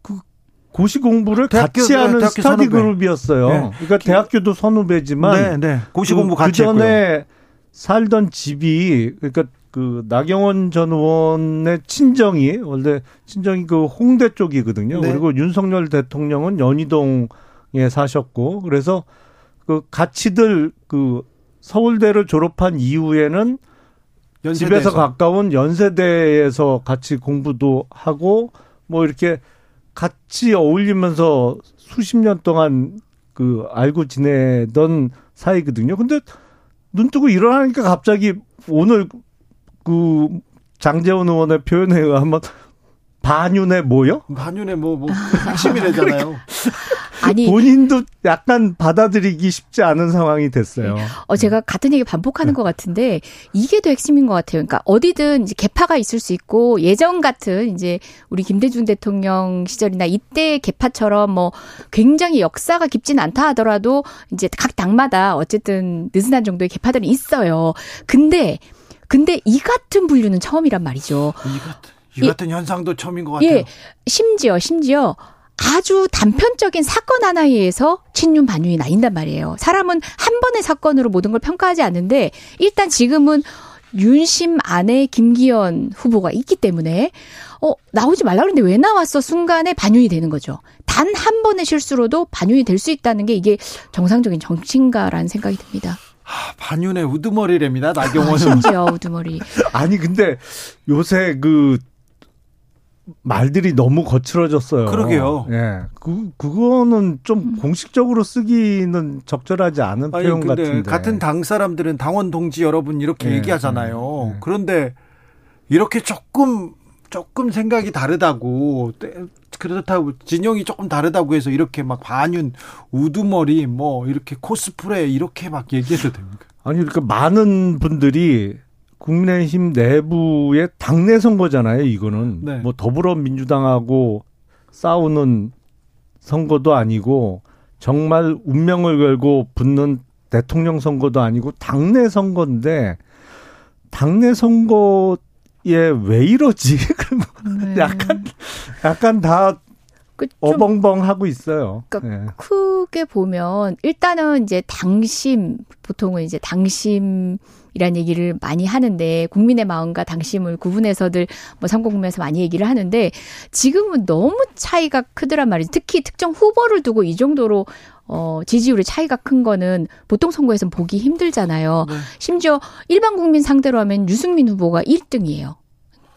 그 고시 공부를 대학교, 같이 하는 스터디 선후배. 그룹이었어요. 네. 그러니까 대학교도 선후배지만 네, 네. 고시 공부 그, 같이 그 전에 살던 집이 그러니까 그 나경원 전 의원의 친정이 원래 친정이 그 홍대 쪽이거든요. 네. 그리고 윤석열 대통령은 연희동에 사셨고 그래서 그 같이들 그 서울대를 졸업한 이후에는 연세대에서. 집에서 가까운 연세대에서 같이 공부도 하고 뭐 이렇게 같이 어울리면서 수십 년 동안 그 알고 지내던 사이거든요. 근데 눈 뜨고 일어나니까 갑자기 오늘 그 장재원 의원의 표현에 의하면 반윤의 뭐요? 반윤의 뭐, 뭐, 핵심이래잖아요. 아니 본인도 약간 받아들이기 쉽지 않은 상황이 됐어요. 네. 어 제가 같은 얘기 반복하는 네. 것 같은데 이게 더 핵심인 것 같아요. 그러니까 어디든 이제 개파가 있을 수 있고 예전 같은 이제 우리 김대중 대통령 시절이나 이때 개파처럼 뭐 굉장히 역사가 깊진 않다 하더라도 이제 각 당마다 어쨌든 느슨한 정도의 개파들이 있어요. 근데 근데 이 같은 분류는 처음이란 말이죠. 이 같은 이 같은 예, 현상도 처음인 것 같아요. 예, 심지어 심지어 아주 단편적인 사건 하나에 의해서 친윤 반윤이 나뉜단 말이에요. 사람은 한 번의 사건으로 모든 걸 평가하지 않는데 일단 지금은 윤심 안에 김기현 후보가 있기 때문에 어 나오지 말라 그랬는데 왜 나왔어 순간에 반윤이 되는 거죠. 단 한 번의 실수로도 반윤이 될 수 있다는 게 이게 정상적인 정치인가라는 생각이 듭니다. 아, 반윤의 우두머리랍니다. 나경원은. 아, 심지어 우두머리. 아니 근데 요새 그 말들이 너무 거칠어졌어요. 그러게요. 예. 그, 그거는 좀 음. 공식적으로 쓰기는 적절하지 않은 아니, 표현 같은데. 같은 당 사람들은 당원 동지 여러분 이렇게 예, 얘기하잖아요. 예, 그런데 이렇게 조금, 조금 생각이 다르다고, 그렇다고, 진영이 조금 다르다고 해서 이렇게 막 반윤, 우두머리, 뭐, 이렇게 코스프레, 이렇게 막 얘기해도 됩니까? 아니, 그러니까 많은 분들이 국민의힘 내부의 당내 선거잖아요, 이거는. 네. 뭐 더불어민주당하고 싸우는 선거도 아니고 정말 운명을 걸고 붙는 대통령 선거도 아니고 당내 선거인데 당내 선거 에왜 이러지? 그럼 네. 약간 약간 다 그 어벙벙 하고 있어요. 그러니까 네. 크게 보면 일단은 이제 당심 보통은 이제 당심 이란 얘기를 많이 하는데 국민의 마음과 당심을 구분해서들 뭐 삼공국면에서 많이 얘기를 하는데 지금은 너무 차이가 크더란 말이죠. 특히 특정 후보를 두고 이 정도로 어, 지지율의 차이가 큰 거는 보통 선거에서는 보기 힘들잖아요. 네. 심지어 일반 국민 상대로 하면 유승민 후보가 1등이에요.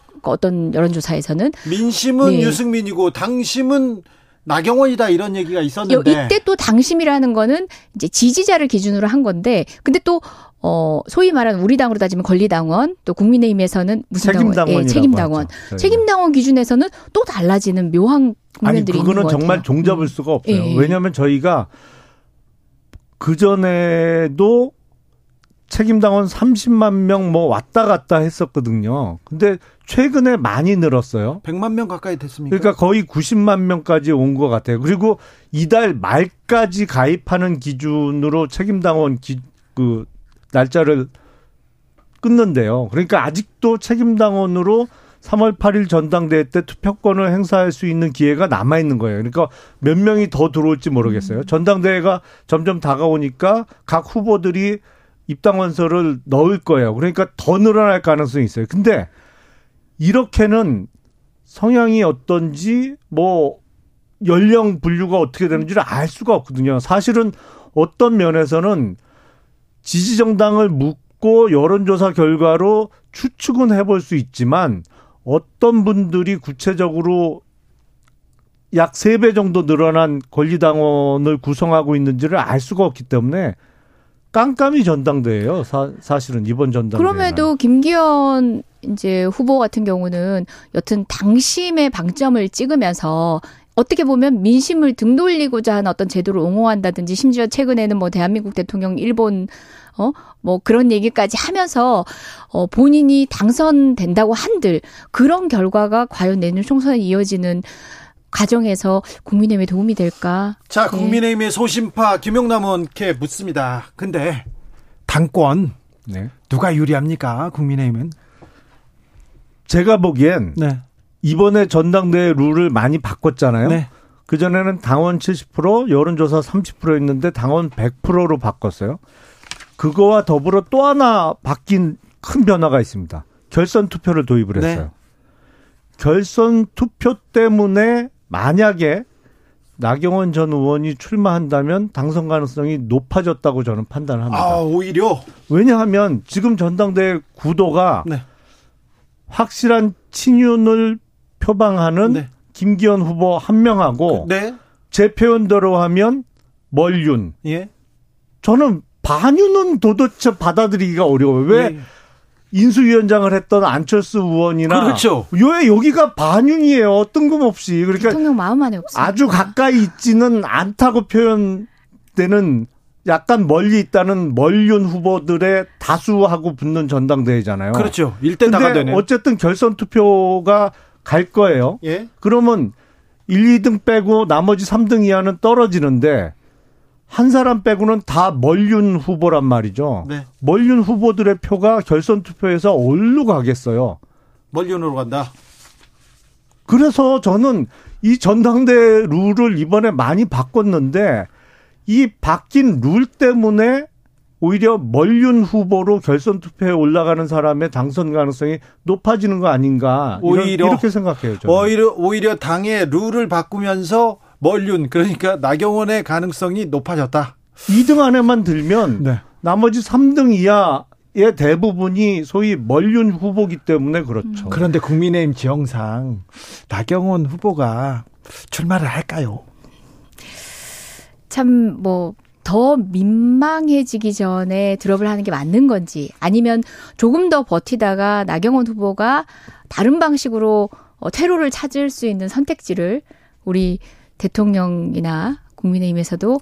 그러니까 어떤 여론조사에서는 민심은 네. 유승민이고 당심은 나경원이다 이런 얘기가 있었는데 이때 또 당심이라는 거는 이제 지지자를 기준으로 한 건데 근데 또 어, 소위 말하는 우리 당으로 따지면 권리당원, 또 국민의힘에서는 무슨 책임당원, 예, 책임당원. 하죠, 책임당원 기준에서는 또 달라지는 묘한 국면들이 아니, 그거는 정말 같아요. 종잡을 음. 수가 없어요. 예. 왜냐하면 저희가 그 전에도 책임당원 30만 명 뭐 왔다 갔다 했었거든요. 근데 최근에 많이 늘었어요. 100만 명 가까이 됐습니까? 그러니까 거의 90만 명까지 온 것 같아요. 그리고 이달 말까지 가입하는 기준으로 책임당원 기, 그 날짜를 끊는데요. 그러니까 아직도 책임당원으로 3월 8일 전당대회 때 투표권을 행사할 수 있는 기회가 남아 있는 거예요. 그러니까 몇 명이 더 들어올지 모르겠어요. 음. 전당대회가 점점 다가오니까 각 후보들이 입당원서를 넣을 거예요. 그러니까 더 늘어날 가능성이 있어요. 근데 이렇게는 성향이 어떤지 뭐 연령 분류가 어떻게 되는지를 알 수가 없거든요. 사실은 어떤 면에서는 지지 정당을 묻고 여론조사 결과로 추측은 해볼 수 있지만 어떤 분들이 구체적으로 약 세 배 정도 늘어난 권리당원을 구성하고 있는지를 알 수가 없기 때문에 깜깜이 전당대예요. 사, 실은 이번 전당대. 그럼에도 김기현 이제 후보 같은 경우는 여튼 당심의 방점을 찍으면서 어떻게 보면 민심을 등돌리고자 하는 어떤 제도를 옹호한다든지 심지어 최근에는 뭐 대한민국 대통령 일본 어, 뭐 그런 얘기까지 하면서 어, 본인이 당선된다고 한들 그런 결과가 과연 내년 총선에 이어지는 과정에서 국민의힘에 도움이 될까? 자, 네. 국민의힘의 소심파 김용남 의원께 묻습니다. 근데 당권 네. 누가 유리합니까? 국민의힘은? 제가 보기엔 네. 이번에 전당대회 룰을 많이 바꿨잖아요. 네. 그전에는 당원 70%, 여론조사 30%였는데 당원 100%로 바꿨어요. 그거와 더불어 또 하나 바뀐 큰 변화가 있습니다. 결선 투표를 도입을 네. 했어요. 네. 결선 투표 때문에 만약에 나경원 전 의원이 출마한다면 당선 가능성이 높아졌다고 저는 판단을 합니다. 아, 오히려? 왜냐하면 지금 전당대회 구도가 네. 확실한 친윤을 표방하는 네. 김기현 후보 한 명하고 그, 네. 제 표현대로 하면 멀윤. 예. 저는 반윤은 도대체 받아들이기가 어려워요. 왜 예. 인수위원장을 했던 안철수 의원이나 그렇죠. 왜 여기가 반윤이에요. 뜬금없이. 그러니까 대통령 마음 안에 없어요. 아주 가까이 있지는 않다고 표현되는 약간 멀리 있다는 멀윤 후보들의 다수하고 붙는 전당대회잖아요. 그렇죠. 1대 다가 되네. 어쨌든 결선 투표가 갈 거예요. 예. 그러면 1, 2등 빼고 나머지 3등 이하는 떨어지는데 한 사람 빼고는 다 멀륜 후보란 말이죠. 네. 멀륜 후보들의 표가 결선 투표에서 어디로 가겠어요? 멀륜으로 간다. 그래서 저는 이 전당대 룰을 이번에 많이 바꿨는데 이 바뀐 룰 때문에 오히려 멀륜 후보로 결선 투표에 올라가는 사람의 당선 가능성이 높아지는 거 아닌가 오히려 이렇게 생각해요. 저는. 오히려 오히려 당의 룰을 바꾸면서 멀륜 그러니까 나경원의 가능성이 높아졌다. 2등 안에만 들면 네. 나머지 3등 이하 의 대부분이 소위 멀륜 후보기 때문에 그렇죠. 그런데 국민의힘 지형상 나경원 후보가 출마를 할까요? 참 뭐 더 민망해지기 전에 드롭을 하는 게 맞는 건지 아니면 조금 더 버티다가 나경원 후보가 다른 방식으로 어, 퇴로를 찾을 수 있는 선택지를 우리 대통령이나 국민의힘에서도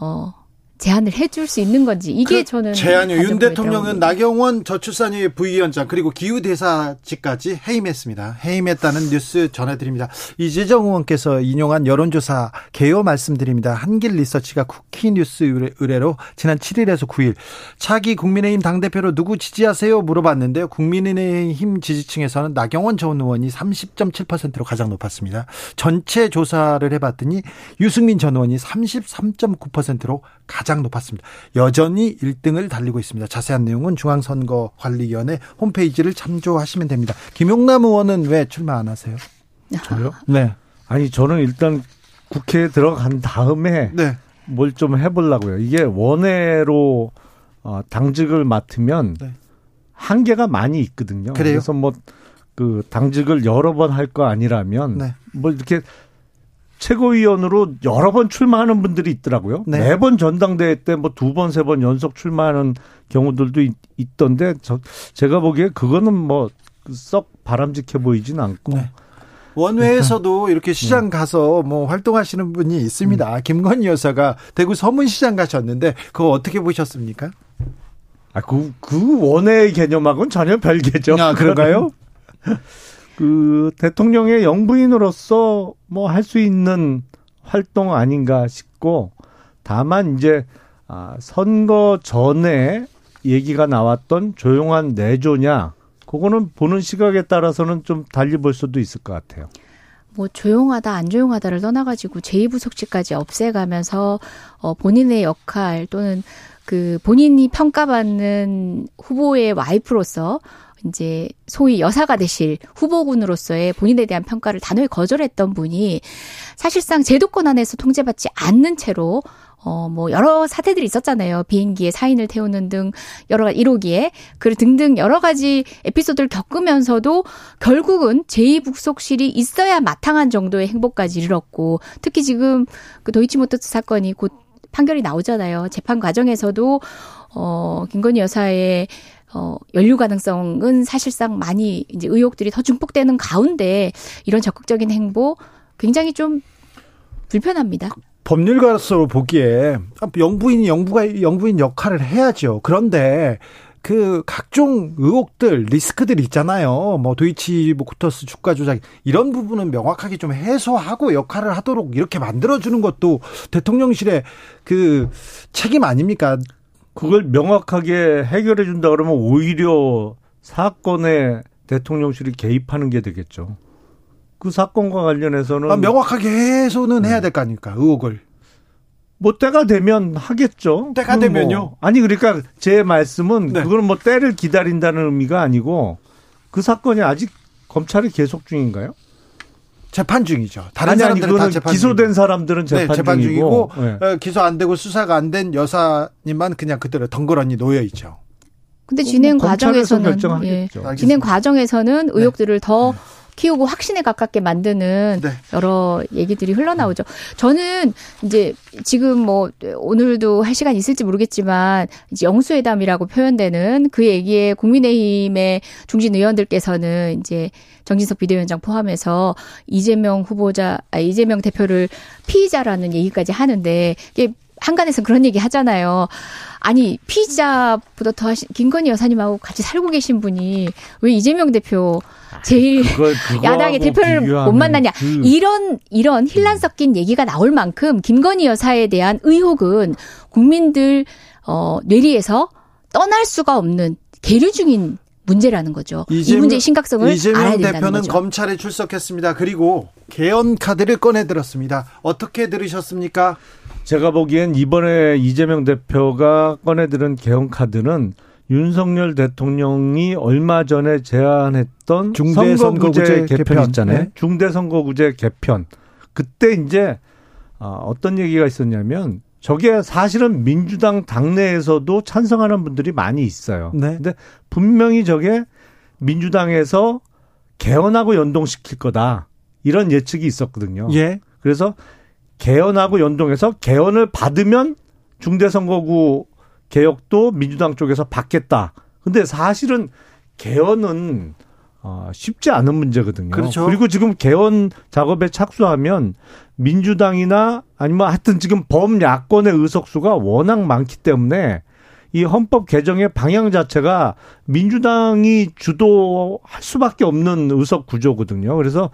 어 제안을 해줄 수 있는 건지 이게 그 저는 제안이요. 윤 대통령은 나경원 저출산위 부위원장 그리고 기후 대사직까지 해임했습니다. 해임했다는 뉴스 전해드립니다. 이재정 의원께서 인용한 여론조사 개요 말씀드립니다. 한길 리서치가 쿠키뉴스 의뢰로 지난 7일에서 9일 차기 국민의힘 당 대표로 누구 지지하세요 물어봤는데요. 국민의힘 지지층에서는 나경원 전 의원이 30.7%로 가장 높았습니다. 전체 조사를 해봤더니 유승민 전 의원이 33.9%로 가장 높았습니다. 여전히 1등을 달리고 있습니다. 자세한 내용은 중앙선거관리위원회 홈페이지를 참조하시면 됩니다. 김용남 의원은 왜 출마 안 하세요? 저요? 네. 아니 저는 일단 국회에 들어간 다음에 네. 뭘좀 해보려고요. 이게 원외로 어, 당직을 맡으면 네. 한계가 많이 있거든요. 그래요? 그래서 뭐 그 당직을 여러 번 할 거 아니라면 네. 뭐 이렇게 최고위원으로 여러 번 출마하는 분들이 있더라고요. 네. 매번 전당대회 때 뭐 두 번, 세 번 연속 출마하는 경우들도 있, 던데 저, 제가 보기에 그거는 뭐 썩 바람직해 보이진 않고. 네. 원외에서도 네. 이렇게 시장 네. 가서 뭐 활동하시는 분이 있습니다. 음. 김건희 여사가 대구 서문시장 가셨는데 그거 어떻게 보셨습니까? 아, 그, 그 원외 개념하고는 전혀 별개죠. 아, 그런가요? 그 대통령의 영부인으로서 뭐 할 수 있는 활동 아닌가 싶고 다만 이제 아 선거 전에 얘기가 나왔던 조용한 내조냐 그거는 보는 시각에 따라서는 좀 달리 볼 수도 있을 것 같아요. 뭐 조용하다 안 조용하다를 떠나가지고 제2부속실까지 없애가면서 어 본인의 역할 또는 그 본인이 평가받는 후보의 와이프로서 이제 소위 여사가 되실 후보군으로서의 본인에 대한 평가를 단호히 거절했던 분이 사실상 제도권 안에서 통제받지 않는 채로 어, 뭐, 여러 사태들이 있었잖아요. 비행기에 사인을 태우는 등, 여러 가지 1호기에. 그 등등 여러 가지 에피소드를 겪으면서도 결국은 제2북속실이 있어야 마땅한 정도의 행복까지 이르렀고, 특히 지금 그 도이치모터스 사건이 곧 판결이 나오잖아요. 재판 과정에서도, 어, 김건희 여사의 어, 연류 가능성은 사실상 많이 이제 의혹들이 더 증폭되는 가운데 이런 적극적인 행보 굉장히 좀 불편합니다. 법률가로서 보기에 영부인이 영부가 영부인 역할을 해야죠. 그런데 그 각종 의혹들, 리스크들 있잖아요. 뭐 도이치 모터스 주가 조작 이런 부분은 명확하게 좀 해소하고 역할을 하도록 이렇게 만들어 주는 것도 대통령실의 그 책임 아닙니까? 그걸 명확하게 해결해 준다 그러면 오히려 사건에 대통령실이 개입하는 게 되겠죠. 그 사건과 관련해서는 아, 명확하게 해소는 해야 될 거 아닙니까? 의혹을. 뭐 때가 되면 하겠죠. 때가 뭐 되면요? 아니 그러니까 제 말씀은 네. 그거는 뭐 때를 기다린다는 의미가 아니고 그 사건이 아직 검찰이 계속 중인가요? 재판 중이죠. 다른 아니 아니 사람들은 다 재판 기소된 중이고. 사람들은 재판, 네, 재판 중이고 네. 어, 기소 안 되고 수사가 안 된 여사님만 그냥 그대로 덩그러니 놓여 있죠. 근데 진행 뭐 검찰에서 과정에서는 예. 진행 과정에서는 의혹들을 더 네. 키우고 확신에 가깝게 만드는 네. 여러 얘기들이 흘러나오죠. 저는 이제 지금 뭐 오늘도 할 시간 있을지 모르겠지만 이제 영수회담이라고 표현되는 그 얘기에 국민의힘의 중진 의원들께서는 이제 정진석 비대위원장 포함해서 이재명 후보자, 아, 이재명 대표를 피의자라는 얘기까지 하는데 이게 한간에서 그런 얘기 하잖아요. 아니 피의자보다 더 하신 김건희 여사님하고 같이 살고 계신 분이 왜 이재명 대표 제일 그걸 야당의 대표를 못 비교하면 만나냐 그 이런 이런 힐난 섞인 얘기가 나올 만큼 김건희 여사에 대한 의혹은 국민들 어 뇌리에서 떠날 수가 없는 계류 중인 문제라는 거죠. 이 이재명- 문제의 심각성을 알아야 이재명 된다는 대표는 거죠. 검찰에 출석했습니다. 그리고 개헌 카드를 꺼내 들었습니다. 어떻게 들으셨습니까? 제가 보기엔 이번에 이재명 대표가 꺼내들은 개헌 카드는 윤석열 대통령이 얼마 전에 제안했던 중대선거구제 선거구제 개편, 개편. 있잖아요. 네. 중대선거구제 개편. 그때 이제 아, 어떤 얘기가 있었냐면 저게 사실은 민주당 당내에서도 찬성하는 분들이 많이 있어요. 네. 근데 분명히 저게 민주당에서 개헌하고 연동시킬 거다. 이런 예측이 있었거든요. 예. 그래서 개헌하고 연동해서 개헌을 받으면 중대선거구 개혁도 민주당 쪽에서 받겠다. 근데 사실은 개헌은 어, 쉽지 않은 문제거든요. 그렇죠. 리고 지금 개헌 작업에 착수하면 민주당이나 아니면 하여튼 지금 범야권의 의석수가 워낙 많기 때문에 이 헌법 개정의 방향 자체가 민주당이 주도할 수밖에 없는 의석 구조거든요. 그래서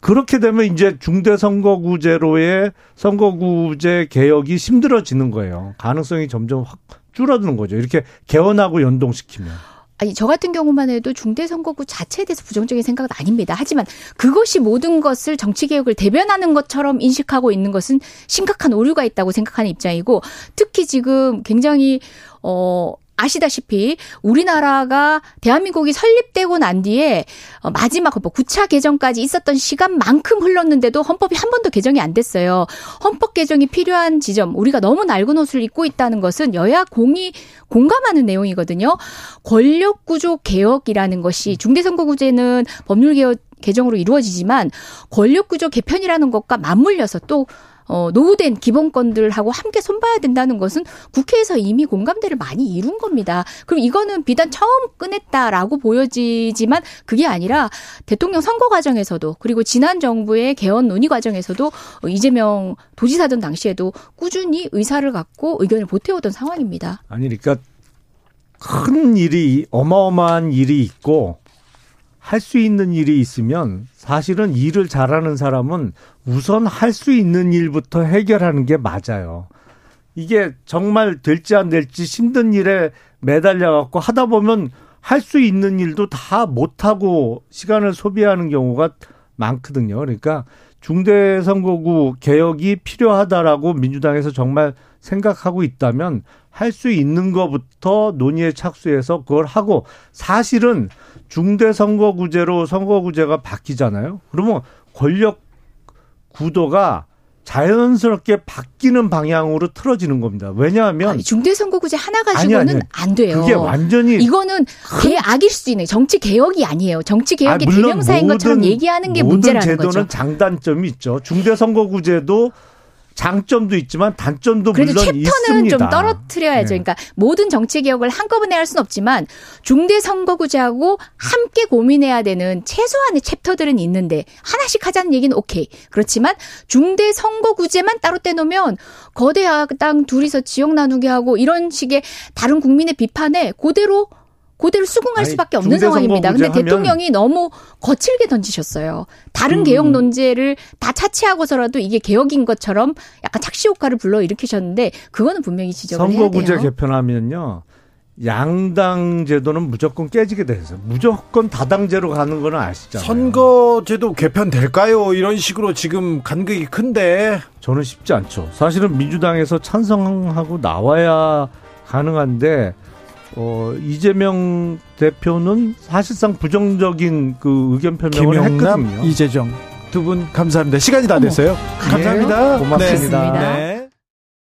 그렇게 되면 이제 중대선거구제로의 선거구제 개혁이 힘들어지는 거예요. 가능성이 점점 확 줄어드는 거죠. 이렇게 개헌하고 연동시키면. 아니 저 같은 경우만 해도 중대선거구 자체에 대해서 부정적인 생각은 아닙니다. 하지만 그것이 모든 것을 정치 개혁을 대변하는 것처럼 인식하고 있는 것은 심각한 오류가 있다고 생각하는 입장이고 특히 지금 굉장히 어 아시다시피 우리나라가 대한민국이 설립되고 난 뒤에 어, 마지막 헌법 9차 개정까지 있었던 시간만큼 흘렀는데도 헌법이 한 번도 개정이 안 됐어요. 헌법 개정이 필요한 지점 우리가 너무 낡은 옷을 입고 있다는 것은 여야 공이 공감하는 내용이거든요. 권력 구조 개혁이라는 것이 중대선거구제는 법률 개혁 개정으로 이루어지지만 권력 구조 개편이라는 것과 맞물려서 또 어, 노후된 기본권들하고 함께 손봐야 된다는 것은 국회에서 이미 공감대를 많이 이룬 겁니다. 그럼 이거는 비단 처음 꺼냈다라고 보여지지만 그게 아니라 대통령 선거 과정에서도 그리고 지난 정부의 개헌 논의 과정에서도 어, 이재명 도지사던 당시에도 꾸준히 의사를 갖고 의견을 보태오던 상황입니다. 아니, 그러니까 큰 일이, 어마어마한 일이 있고 할 수 있는 일이 있으면 사실은 일을 잘하는 사람은 우선 할 수 있는 일부터 해결하는 게 맞아요. 이게 정말 될지 안 될지 힘든 일에 매달려 갖고 하다 보면 할 수 있는 일도 다 못하고 시간을 소비하는 경우가 많거든요. 그러니까 중대선거구 개혁이 필요하다라고 민주당에서 정말 생각하고 있다면 할 수 있는 것부터 논의에 착수해서 그걸 하고 사실은 중대선거구제로 선거구제가 바뀌잖아요. 그러면 권력 구도가 자연스럽게 바뀌는 방향으로 틀어지는 겁니다. 왜냐하면 아니, 중대선거구제 하나 가지고는 아니. 안 돼요. 그게 완전히 이거는 개악일 수도 있는 정치 개혁이 아니에요. 정치 개혁의 대명사인 것처럼 모든- 얘기하는 게 모든 문제라는 제도는 거죠. 장단점이 있죠. 중대선거구제도 장점도 있지만 단점도 그래도 물론 챕터는 있습니다. 좀 떨어뜨려야죠. 네. 그러니까 모든 정치 개혁을 한꺼번에 할 수는 없지만 중대 선거구제하고 함께 고민해야 되는 최소한의 챕터들은 있는데 하나씩 하자는 얘기는 오케이. 그렇지만 중대 선거구제만 따로 떼놓으면 거대 야당 둘이서 지역 나누게 하고 이런 식의 다른 국민의 비판에 그대로 그대로 수긍할 아니, 수밖에 없는 상황입니다. 근데 선거구제 하면- 대통령이 너무 거칠게 던지셨어요. 다른 음. 개혁 논제를 다 차치하고서라도 이게 개혁인 것처럼 약간 착시 효과를 불러 일으키셨는데 그거는 분명히 지적을 해야 선거구제 돼요. 개편하면요. 양당 제도는 무조건 깨지게 돼서 무조건 다당제로 가는 거는 아시잖아요. 선거제도 개편될까요? 이런 식으로 지금 간극이 큰데 저는 쉽지 않죠. 사실은 민주당에서 찬성하고 나와야 가능한데 어, 이재명 대표는 사실상 부정적인 그 의견 표명을 했거든요. 이재정 두 분 감사합니다. 시간이 다 됐어요. 감사합니다. 고맙습니다. 고맙습니다. 네.